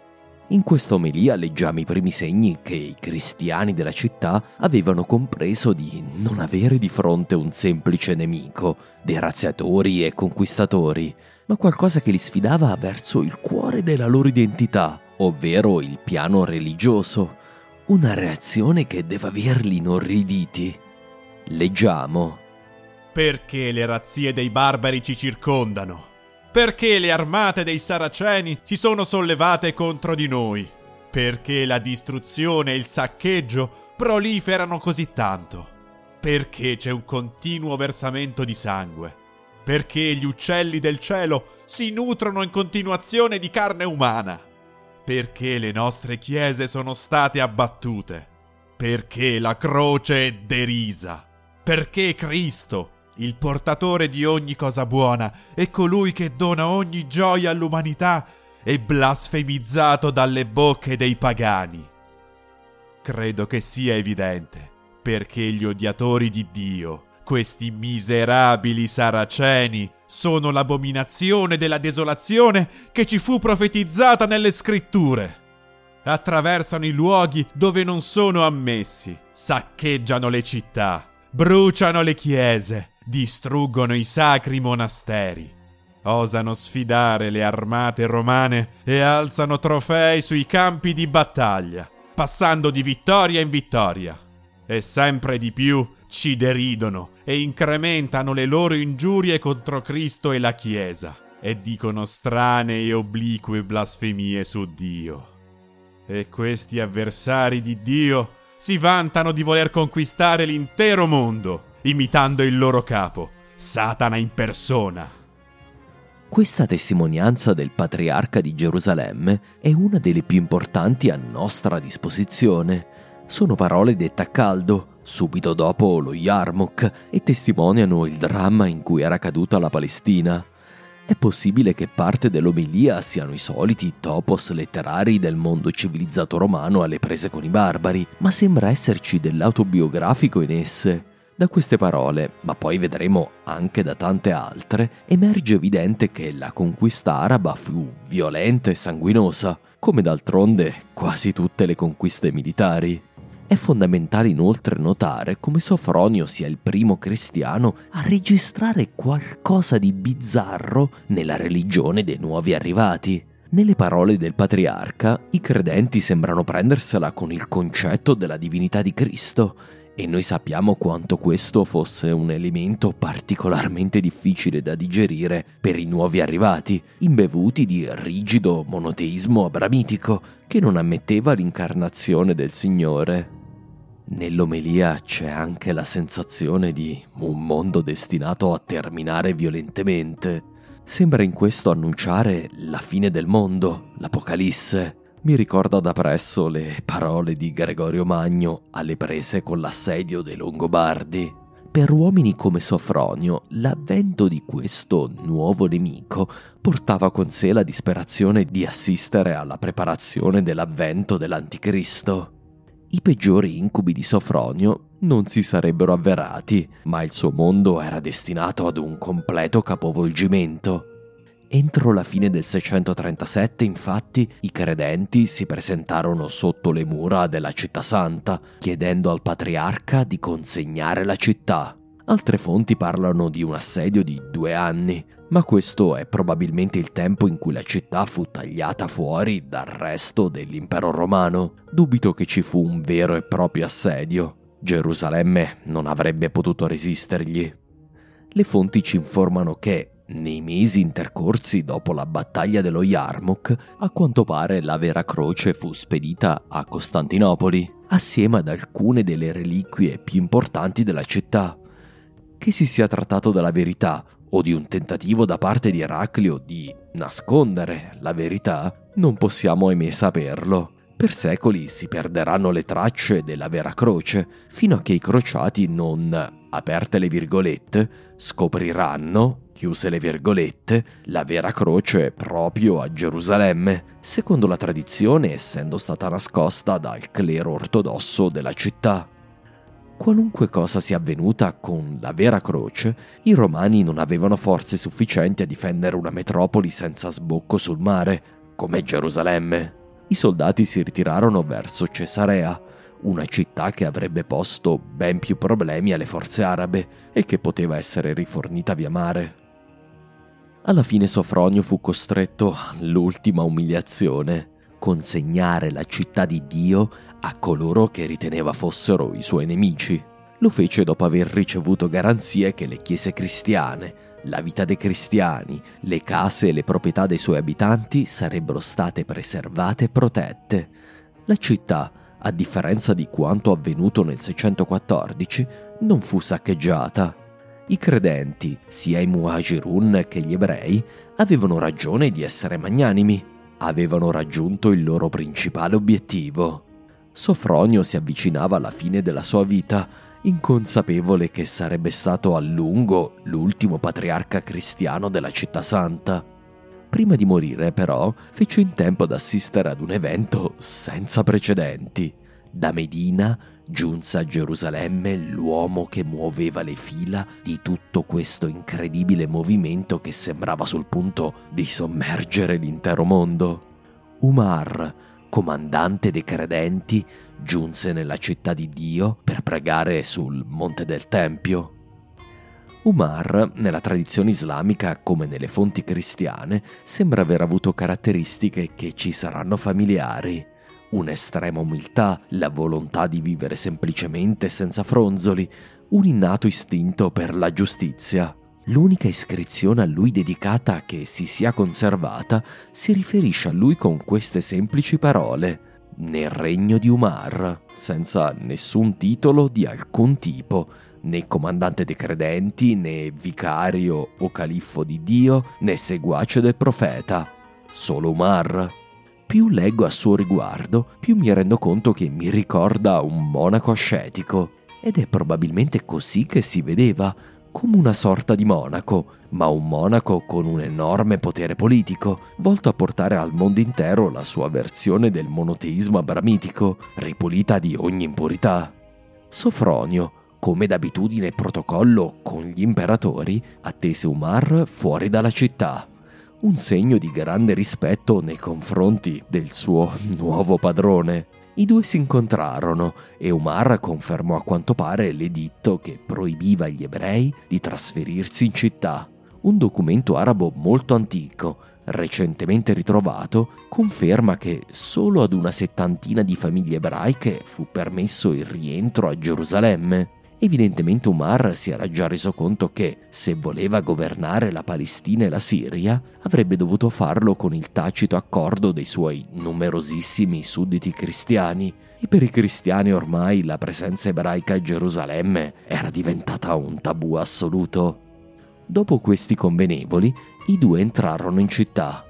In questa omelia leggiamo i primi segni che i cristiani della città avevano compreso di non avere di fronte un semplice nemico, dei razziatori e conquistatori, ma qualcosa che li sfidava verso il cuore della loro identità, ovvero il piano religioso, una reazione che deve averli inorriditi. Leggiamo. Perché le razzie dei barbari ci circondano? Perché le armate dei saraceni si sono sollevate contro di noi? Perché la distruzione e il saccheggio proliferano così tanto? Perché c'è un continuo versamento di sangue? Perché gli uccelli del cielo si nutrono in continuazione di carne umana? perché le nostre chiese sono state abbattute, perché la croce è derisa, perché Cristo, il portatore di ogni cosa buona e colui che dona ogni gioia all'umanità, è blasfemizzato dalle bocche dei pagani. Credo che sia evidente, perché gli odiatori di Dio, questi miserabili saraceni, sono l'abominazione della desolazione che ci fu profetizzata nelle scritture. Attraversano i luoghi dove non sono ammessi, saccheggiano le città, bruciano le chiese, distruggono i sacri monasteri. Osano sfidare le armate romane e alzano trofei sui campi di battaglia, passando di vittoria in vittoria. E sempre di più ci deridono e incrementano le loro ingiurie contro Cristo e la Chiesa e dicono strane e oblique blasfemie su Dio. E questi avversari di Dio si vantano di voler conquistare l'intero mondo, imitando il loro capo, Satana in persona. Questa testimonianza del patriarca di Gerusalemme è una delle più importanti a nostra disposizione. Sono parole dette a caldo, subito dopo lo Yarmouk e testimoniano il dramma in cui era caduta la Palestina. È possibile che parte dell'omelia siano i soliti topos letterari del mondo civilizzato romano alle prese con i barbari, ma sembra esserci dell'autobiografico in esse. Da queste parole, ma poi vedremo anche da tante altre, emerge evidente che la conquista araba fu violenta e sanguinosa, come d'altronde quasi tutte le conquiste militari. È fondamentale inoltre notare come Sofronio sia il primo cristiano a registrare qualcosa di bizzarro nella religione dei nuovi arrivati. Nelle parole del patriarca, i credenti sembrano prendersela con il concetto della divinità di Cristo e noi sappiamo quanto questo fosse un elemento particolarmente difficile da digerire per i nuovi arrivati, imbevuti di rigido monoteismo abramitico che non ammetteva l'incarnazione del Signore. Nell'omelia c'è anche la sensazione di un mondo destinato a terminare violentemente. Sembra in questo annunciare la fine del mondo, l'Apocalisse, mi ricorda da presso le parole di Gregorio Magno alle prese con l'assedio dei Longobardi. Per uomini come Sofronio, l'avvento di questo nuovo nemico portava con sé la disperazione di assistere alla preparazione dell'avvento dell'Anticristo. I peggiori incubi di Sofronio non si sarebbero avverati, ma il suo mondo era destinato ad un completo capovolgimento. Entro la fine del 637, infatti, i credenti si presentarono sotto le mura della città santa, chiedendo al patriarca di consegnare la città. Altre fonti parlano di un assedio di due anni, ma questo è probabilmente il tempo in cui la città fu tagliata fuori dal resto dell'impero romano. Dubito che ci fu un vero e proprio assedio. Gerusalemme non avrebbe potuto resistergli. Le fonti ci informano che, nei mesi intercorsi dopo la battaglia dello Yarmouk, a quanto pare la vera croce fu spedita a Costantinopoli, assieme ad alcune delle reliquie più importanti della città. Che si sia trattato della verità o di un tentativo da parte di Eraclio di nascondere la verità, non possiamo ahimè saperlo. Per secoli si perderanno le tracce della vera croce, fino a che i crociati non aperte le virgolette, scopriranno, chiuse le virgolette, la vera croce proprio a Gerusalemme, secondo la tradizione essendo stata nascosta dal clero ortodosso della città. Qualunque cosa sia avvenuta con la vera croce, i romani non avevano forze sufficienti a difendere una metropoli senza sbocco sul mare, come Gerusalemme. I soldati si ritirarono verso Cesarea, una città che avrebbe posto ben più problemi alle forze arabe e che poteva essere rifornita via mare. Alla fine Sofronio fu costretto all'ultima umiliazione, consegnare la città di Dio a coloro che riteneva fossero i suoi nemici. Lo fece dopo aver ricevuto garanzie che le chiese cristiane, la vita dei cristiani, le case e le proprietà dei suoi abitanti sarebbero state preservate e protette. La città a differenza di quanto avvenuto nel 614, non fu saccheggiata. I credenti, sia i Muhajirun che gli ebrei, avevano ragione di essere magnanimi, avevano raggiunto il loro principale obiettivo. Sofronio si avvicinava alla fine della sua vita, inconsapevole che sarebbe stato a lungo l'ultimo patriarca cristiano della città santa. Prima di morire, però, fece in tempo ad assistere ad un evento senza precedenti. Da Medina giunse a Gerusalemme l'uomo che muoveva le fila di tutto questo incredibile movimento che sembrava sul punto di sommergere l'intero mondo. Umar, comandante dei credenti, giunse nella città di Dio per pregare sul Monte del Tempio. Umar, nella tradizione islamica come nelle fonti cristiane, sembra aver avuto caratteristiche che ci saranno familiari. Un'estrema umiltà, la volontà di vivere semplicemente senza fronzoli, un innato istinto per la giustizia. L'unica iscrizione a lui dedicata che si sia conservata si riferisce a lui con queste semplici parole nel regno di Umar, senza nessun titolo di alcun tipo, né comandante dei credenti, né vicario o califfo di Dio, né seguace del profeta, solo Umar. Più leggo a suo riguardo, più mi rendo conto che mi ricorda un monaco ascetico, ed è probabilmente così che si vedeva, come una sorta di monaco, ma un monaco con un enorme potere politico, volto a portare al mondo intero la sua versione del monoteismo abramitico, ripulita di ogni impurità. Sofronio, come d'abitudine e protocollo con gli imperatori, attese Umar fuori dalla città, un segno di grande rispetto nei confronti del suo nuovo padrone. I due si incontrarono e Umar confermò a quanto pare l'editto che proibiva agli ebrei di trasferirsi in città, un documento arabo molto antico, recentemente ritrovato, conferma che solo ad una settantina di famiglie ebraiche fu permesso il rientro a Gerusalemme. Evidentemente Umar si era già reso conto che, se voleva governare la Palestina e la Siria, avrebbe dovuto farlo con il tacito accordo dei suoi numerosissimi sudditi cristiani, e per i cristiani ormai la presenza ebraica a Gerusalemme era diventata un tabù assoluto. Dopo questi convenevoli, i due entrarono in città.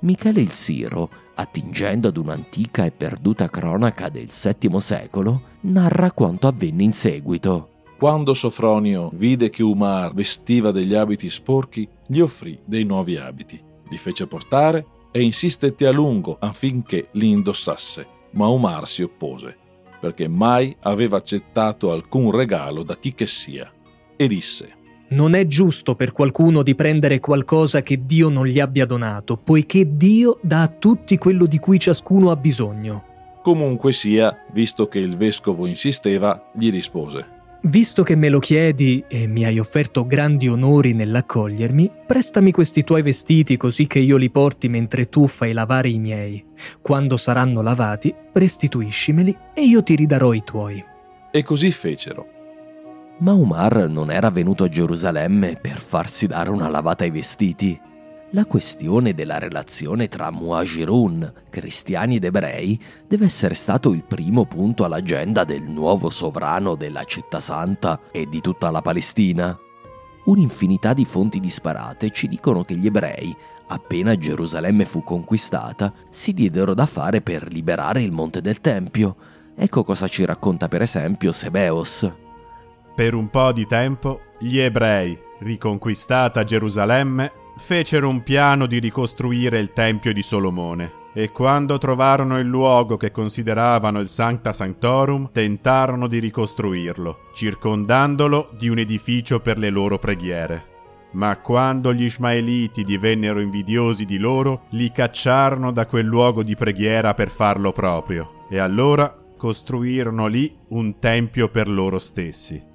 Michele il Siro, attingendo ad un'antica e perduta cronaca del VII secolo, narra quanto avvenne in seguito. Quando Sofronio vide che Umar vestiva degli abiti sporchi, gli offrì dei nuovi abiti, li fece portare e insistette a lungo affinché li indossasse, ma Umar si oppose, perché mai aveva accettato alcun regalo da chi che sia, e disse non è giusto per qualcuno di prendere qualcosa che Dio non gli abbia donato, poiché Dio dà a tutti quello di cui ciascuno ha bisogno. Comunque sia, visto che il vescovo insisteva, gli rispose. Visto che me lo chiedi e mi hai offerto grandi onori nell'accogliermi, prestami questi tuoi vestiti così che io li porti mentre tu fai lavare i miei. Quando saranno lavati, restituiscimeli e io ti ridarò i tuoi. E così fecero. Ma Umar non era venuto a Gerusalemme per farsi dare una lavata ai vestiti. La questione della relazione tra Muajirun, cristiani ed ebrei, deve essere stato il primo punto all'agenda del nuovo sovrano della città santa e di tutta la Palestina. Un'infinità di fonti disparate ci dicono che gli ebrei, appena Gerusalemme fu conquistata, si diedero da fare per liberare il monte del Tempio. Ecco cosa ci racconta per esempio Sebeos. Per un po' di tempo gli ebrei, riconquistata Gerusalemme, fecero un piano di ricostruire il Tempio di Solomone e quando trovarono il luogo che consideravano il Sancta Sanctorum, tentarono di ricostruirlo, circondandolo di un edificio per le loro preghiere. Ma quando gli Ismaeliti divennero invidiosi di loro, li cacciarono da quel luogo di preghiera per farlo proprio, e allora costruirono lì un tempio per loro stessi.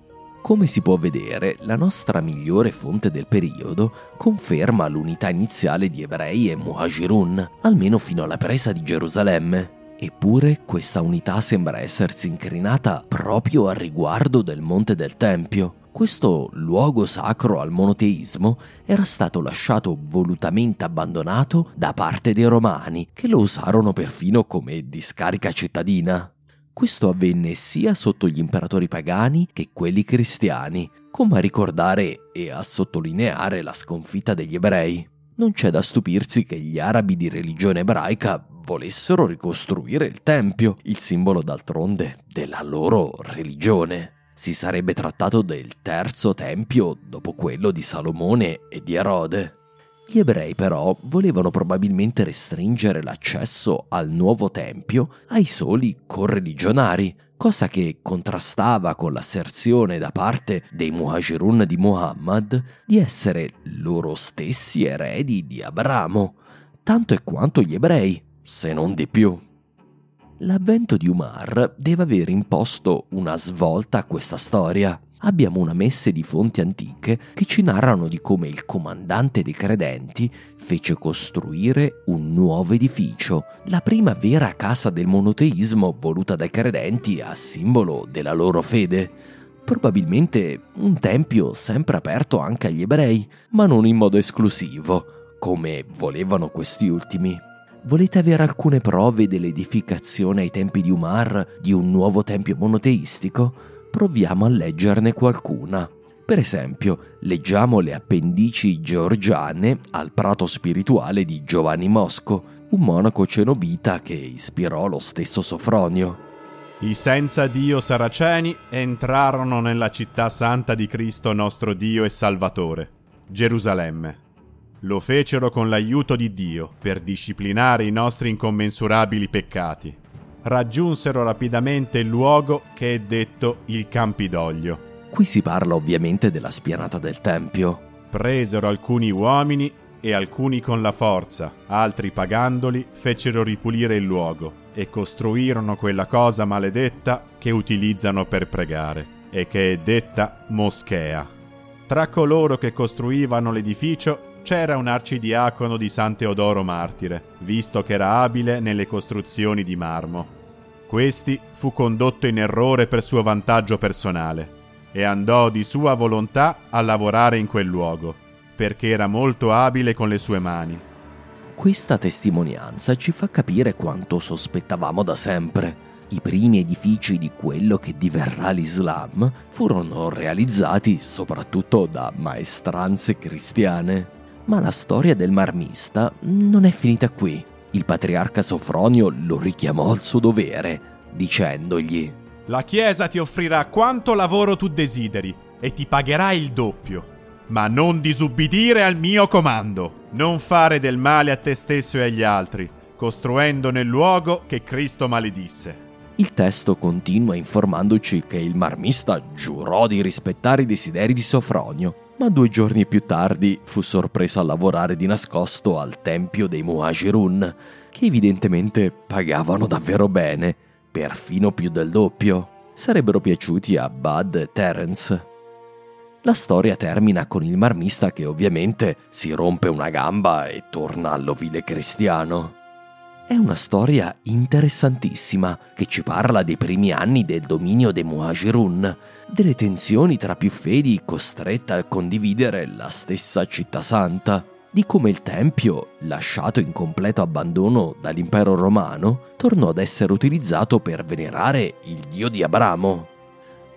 Come si può vedere, la nostra migliore fonte del periodo conferma l'unità iniziale di ebrei e muhajirun, almeno fino alla presa di Gerusalemme. Eppure questa unità sembra essersi incrinata proprio a riguardo del Monte del Tempio. Questo luogo sacro al monoteismo era stato lasciato volutamente abbandonato da parte dei romani, che lo usarono perfino come discarica cittadina. Questo avvenne sia sotto gli imperatori pagani che quelli cristiani, come a ricordare e a sottolineare la sconfitta degli ebrei. Non c'è da stupirsi che gli arabi di religione ebraica volessero ricostruire il Tempio, il simbolo d'altronde della loro religione. Si sarebbe trattato del terzo tempio dopo quello di Salomone e di Erode. Gli ebrei però volevano probabilmente restringere l'accesso al nuovo tempio ai soli correligionari, cosa che contrastava con l'asserzione da parte dei Muhajirun di Muhammad di essere loro stessi eredi di Abramo, tanto e quanto gli ebrei, se non di più. L'avvento di Umar deve aver imposto una svolta a questa storia abbiamo una messe di fonti antiche che ci narrano di come il comandante dei credenti fece costruire un nuovo edificio, la prima vera casa del monoteismo voluta dai credenti a simbolo della loro fede. Probabilmente un tempio sempre aperto anche agli ebrei, ma non in modo esclusivo, come volevano questi ultimi. Volete avere alcune prove dell'edificazione ai tempi di Umar di un nuovo tempio monoteistico? Proviamo a leggerne qualcuna. Per esempio, leggiamo le appendici georgiane al prato spirituale di Giovanni Mosco, un monaco cenobita che ispirò lo stesso Sofronio. I senza Dio saraceni entrarono nella città santa di Cristo nostro Dio e Salvatore, Gerusalemme. Lo fecero con l'aiuto di Dio per disciplinare i nostri incommensurabili peccati raggiunsero rapidamente il luogo che è detto il Campidoglio. Qui si parla ovviamente della spianata del Tempio. Presero alcuni uomini e alcuni con la forza, altri pagandoli, fecero ripulire il luogo e costruirono quella cosa maledetta che utilizzano per pregare e che è detta moschea. Tra coloro che costruivano l'edificio c'era un arcidiacono di San Teodoro Martire, visto che era abile nelle costruzioni di marmo. Questi fu condotto in errore per suo vantaggio personale e andò di sua volontà a lavorare in quel luogo, perché era molto abile con le sue mani. Questa testimonianza ci fa capire quanto sospettavamo da sempre. I primi edifici di quello che diverrà l'Islam furono realizzati soprattutto da maestranze cristiane. Ma la storia del marmista non è finita qui. Il patriarca Sofronio lo richiamò al suo dovere, dicendogli La Chiesa ti offrirà quanto lavoro tu desideri e ti pagherà il doppio. Ma non disubbidire al mio comando, non fare del male a te stesso e agli altri, costruendo nel luogo che Cristo maledisse. Il testo continua informandoci che il marmista giurò di rispettare i desideri di Sofronio, ma due giorni più tardi fu sorpreso a lavorare di nascosto al tempio dei Muhajirun, che evidentemente pagavano davvero bene, perfino più del doppio. Sarebbero piaciuti a Bud e Terence. La storia termina con il marmista che ovviamente si rompe una gamba e torna all'ovile cristiano. È una storia interessantissima che ci parla dei primi anni del dominio dei Muajirun, delle tensioni tra più fedi costrette a condividere la stessa città santa, di come il Tempio, lasciato in completo abbandono dall'impero romano, tornò ad essere utilizzato per venerare il dio di Abramo.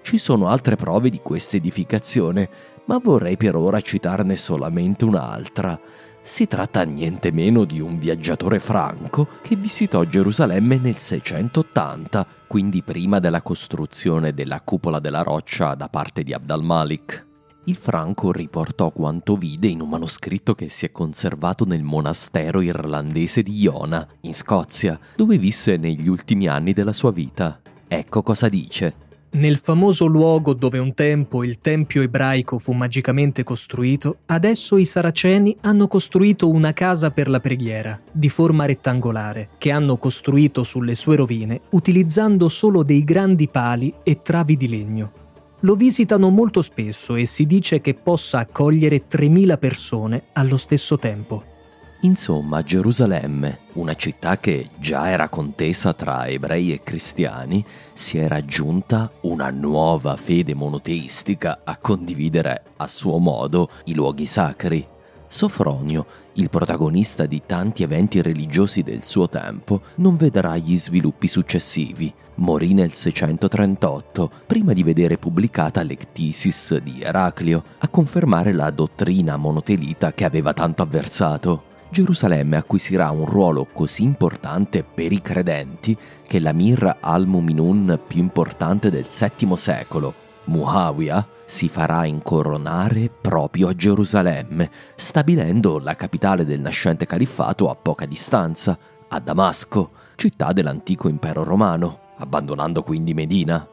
Ci sono altre prove di questa edificazione, ma vorrei per ora citarne solamente un'altra. Si tratta niente meno di un viaggiatore franco che visitò Gerusalemme nel 680, quindi prima della costruzione della cupola della roccia da parte di Abd al-Malik. Il franco riportò quanto vide in un manoscritto che si è conservato nel monastero irlandese di Iona, in Scozia, dove visse negli ultimi anni della sua vita. Ecco cosa dice. Nel famoso luogo dove un tempo il tempio ebraico fu magicamente costruito, adesso i saraceni hanno costruito una casa per la preghiera, di forma rettangolare, che hanno costruito sulle sue rovine utilizzando solo dei grandi pali e travi di legno. Lo visitano molto spesso e si dice che possa accogliere 3.000 persone allo stesso tempo. Insomma, Gerusalemme, una città che già era contesa tra ebrei e cristiani, si era aggiunta una nuova fede monoteistica a condividere a suo modo i luoghi sacri. Sofronio, il protagonista di tanti eventi religiosi del suo tempo, non vedrà gli sviluppi successivi. Morì nel 638, prima di vedere pubblicata l'Ectisis di Eraclio, a confermare la dottrina monotelita che aveva tanto avversato. Gerusalemme acquisirà un ruolo così importante per i credenti che l'Amir al-Muminun più importante del VII secolo, Muawiyah, si farà incoronare proprio a Gerusalemme, stabilendo la capitale del nascente califfato a poca distanza, a Damasco, città dell'antico impero romano, abbandonando quindi Medina.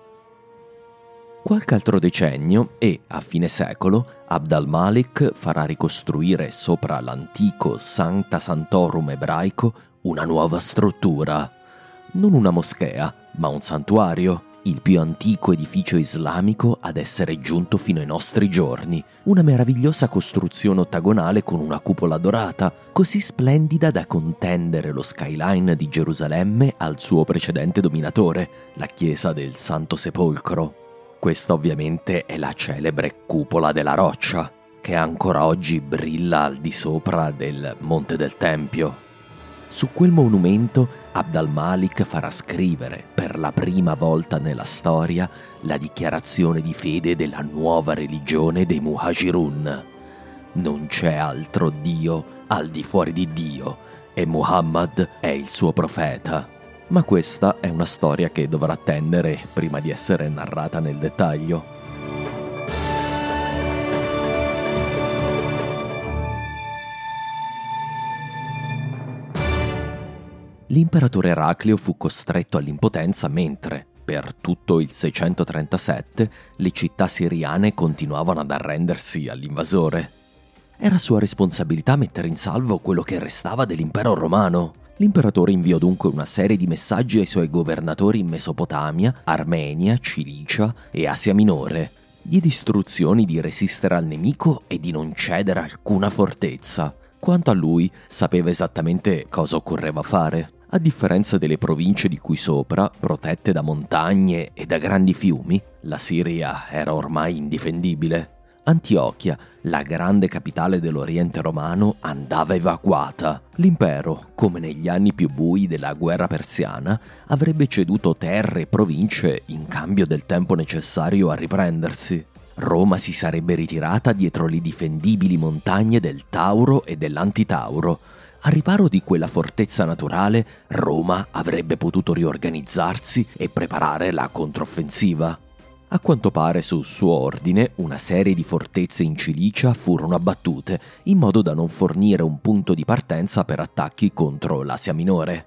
Qualche altro decennio e, a fine secolo, Abd al-Malik farà ricostruire sopra l'antico Sancta Santorum ebraico una nuova struttura. Non una moschea, ma un santuario, il più antico edificio islamico ad essere giunto fino ai nostri giorni, una meravigliosa costruzione ottagonale con una cupola dorata, così splendida da contendere lo skyline di Gerusalemme al suo precedente dominatore, la chiesa del Santo Sepolcro. Questa ovviamente è la celebre cupola della roccia, che ancora oggi brilla al di sopra del Monte del Tempio. Su quel monumento Abd al-Malik farà scrivere per la prima volta nella storia la dichiarazione di fede della nuova religione dei Muhajirun. Non c'è altro Dio al di fuori di Dio e Muhammad è il suo profeta ma questa è una storia che dovrà attendere prima di essere narrata nel dettaglio. L'imperatore Eraclio fu costretto all'impotenza mentre, per tutto il 637, le città siriane continuavano ad arrendersi all'invasore. Era sua responsabilità mettere in salvo quello che restava dell'impero romano. L'imperatore inviò dunque una serie di messaggi ai suoi governatori in Mesopotamia, Armenia, Cilicia e Asia Minore. diede istruzioni di resistere al nemico e di non cedere alcuna fortezza. Quanto a lui, sapeva esattamente cosa occorreva fare. A differenza delle province di cui sopra, protette da montagne e da grandi fiumi, la Siria era ormai indifendibile. Antiochia, la grande capitale dell'Oriente romano, andava evacuata. L'impero, come negli anni più bui della guerra persiana, avrebbe ceduto terre e province in cambio del tempo necessario a riprendersi. Roma si sarebbe ritirata dietro le difendibili montagne del Tauro e dell'Antitauro. A riparo di quella fortezza naturale, Roma avrebbe potuto riorganizzarsi e preparare la controffensiva. A quanto pare su suo ordine una serie di fortezze in Cilicia furono abbattute, in modo da non fornire un punto di partenza per attacchi contro l'Asia Minore.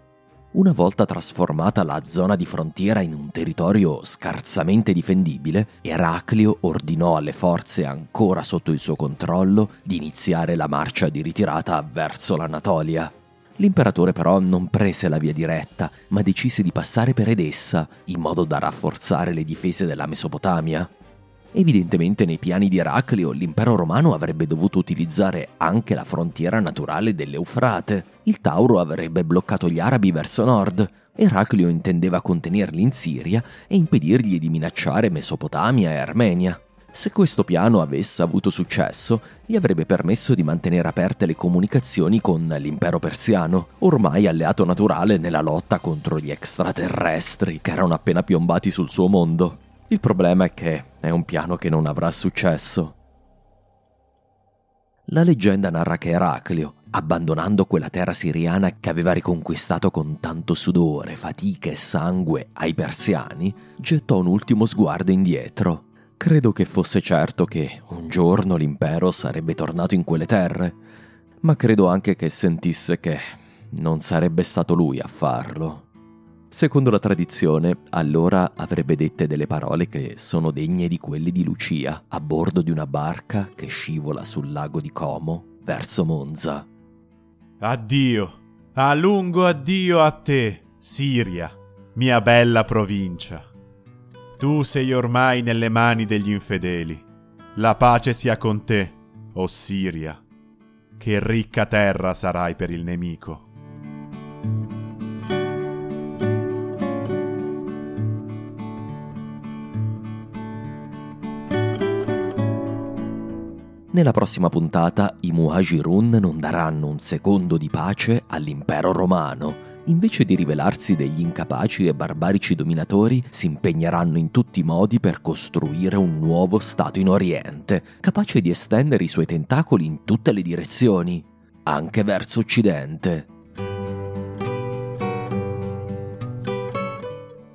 Una volta trasformata la zona di frontiera in un territorio scarsamente difendibile, Eraclio ordinò alle forze ancora sotto il suo controllo di iniziare la marcia di ritirata verso l'Anatolia. L'imperatore però non prese la via diretta, ma decise di passare per Edessa, in modo da rafforzare le difese della Mesopotamia. Evidentemente nei piani di Eraclio l'impero romano avrebbe dovuto utilizzare anche la frontiera naturale dell'Eufrate. Il Tauro avrebbe bloccato gli arabi verso nord. Eraclio intendeva contenerli in Siria e impedirgli di minacciare Mesopotamia e Armenia. Se questo piano avesse avuto successo, gli avrebbe permesso di mantenere aperte le comunicazioni con l'impero persiano, ormai alleato naturale nella lotta contro gli extraterrestri che erano appena piombati sul suo mondo. Il problema è che è un piano che non avrà successo. La leggenda narra che Eraclio, abbandonando quella terra siriana che aveva riconquistato con tanto sudore, fatica e sangue ai persiani, gettò un ultimo sguardo indietro Credo che fosse certo che un giorno l'impero sarebbe tornato in quelle terre, ma credo anche che sentisse che non sarebbe stato lui a farlo. Secondo la tradizione, allora avrebbe dette delle parole che sono degne di quelle di Lucia, a bordo di una barca che scivola sul lago di Como verso Monza. Addio, a lungo addio a te, Siria, mia bella provincia. Tu sei ormai nelle mani degli infedeli. La pace sia con te, o Siria. Che ricca terra sarai per il nemico. Nella prossima puntata i Muhajirun non daranno un secondo di pace all'impero romano invece di rivelarsi degli incapaci e barbarici dominatori, si impegneranno in tutti i modi per costruire un nuovo Stato in Oriente, capace di estendere i suoi tentacoli in tutte le direzioni, anche verso Occidente.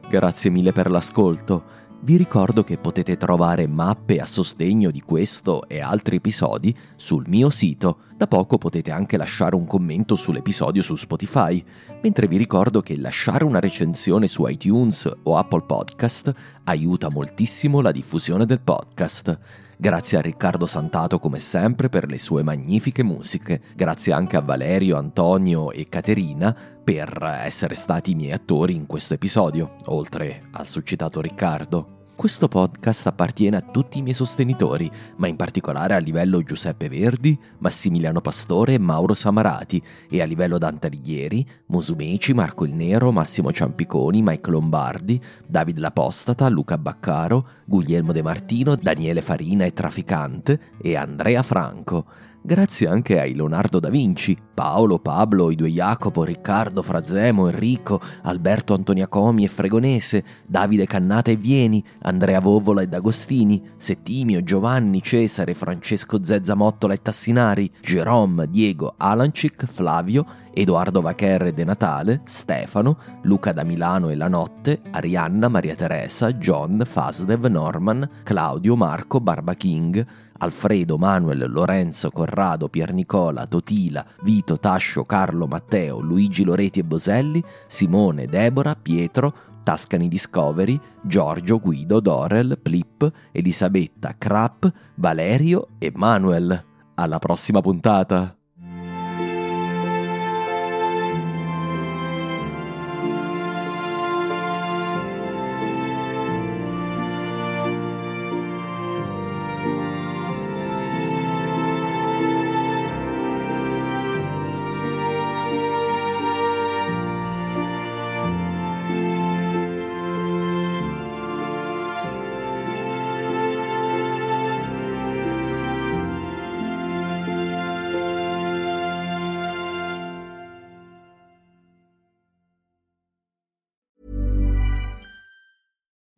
Grazie mille per l'ascolto. Vi ricordo che potete trovare mappe a sostegno di questo e altri episodi sul mio sito. Da poco potete anche lasciare un commento sull'episodio su Spotify, mentre vi ricordo che lasciare una recensione su iTunes o Apple Podcast aiuta moltissimo la diffusione del podcast. Grazie a Riccardo Santato come sempre per le sue magnifiche musiche, grazie anche a Valerio, Antonio e Caterina per essere stati i miei attori in questo episodio, oltre al succitato Riccardo. Questo podcast appartiene a tutti i miei sostenitori, ma in particolare a livello Giuseppe Verdi, Massimiliano Pastore e Mauro Samarati, e a livello Dante Alighieri, Musumeci, Marco il Nero, Massimo Ciampiconi, Mike Lombardi, David L'Apostata, Luca Baccaro, Guglielmo De Martino, Daniele Farina e Traficante e Andrea Franco. Grazie anche ai Leonardo da Vinci, Paolo, Pablo, i due Jacopo, Riccardo, Frazemo, Enrico, Alberto Antoniacomi e Fregonese, Davide Cannata e Vieni, Andrea Vovola e D'Agostini, Settimio, Giovanni, Cesare, Francesco Zezza Mottola e Tassinari, Jerome, Diego, Alancic, Flavio, Edoardo Vacher e De Natale, Stefano, Luca da Milano e La Notte, Arianna, Maria Teresa, John, Fasdev, Norman, Claudio, Marco, Barba King, Alfredo, Manuel, Lorenzo, Corrado, Piernicola, Totila, Vito, Tascio, Carlo, Matteo, Luigi Loreti e Boselli, Simone, Debora, Pietro, Tascani Discovery, Giorgio, Guido, Dorel, Plip, Elisabetta, Crap, Valerio e Manuel. Alla prossima puntata!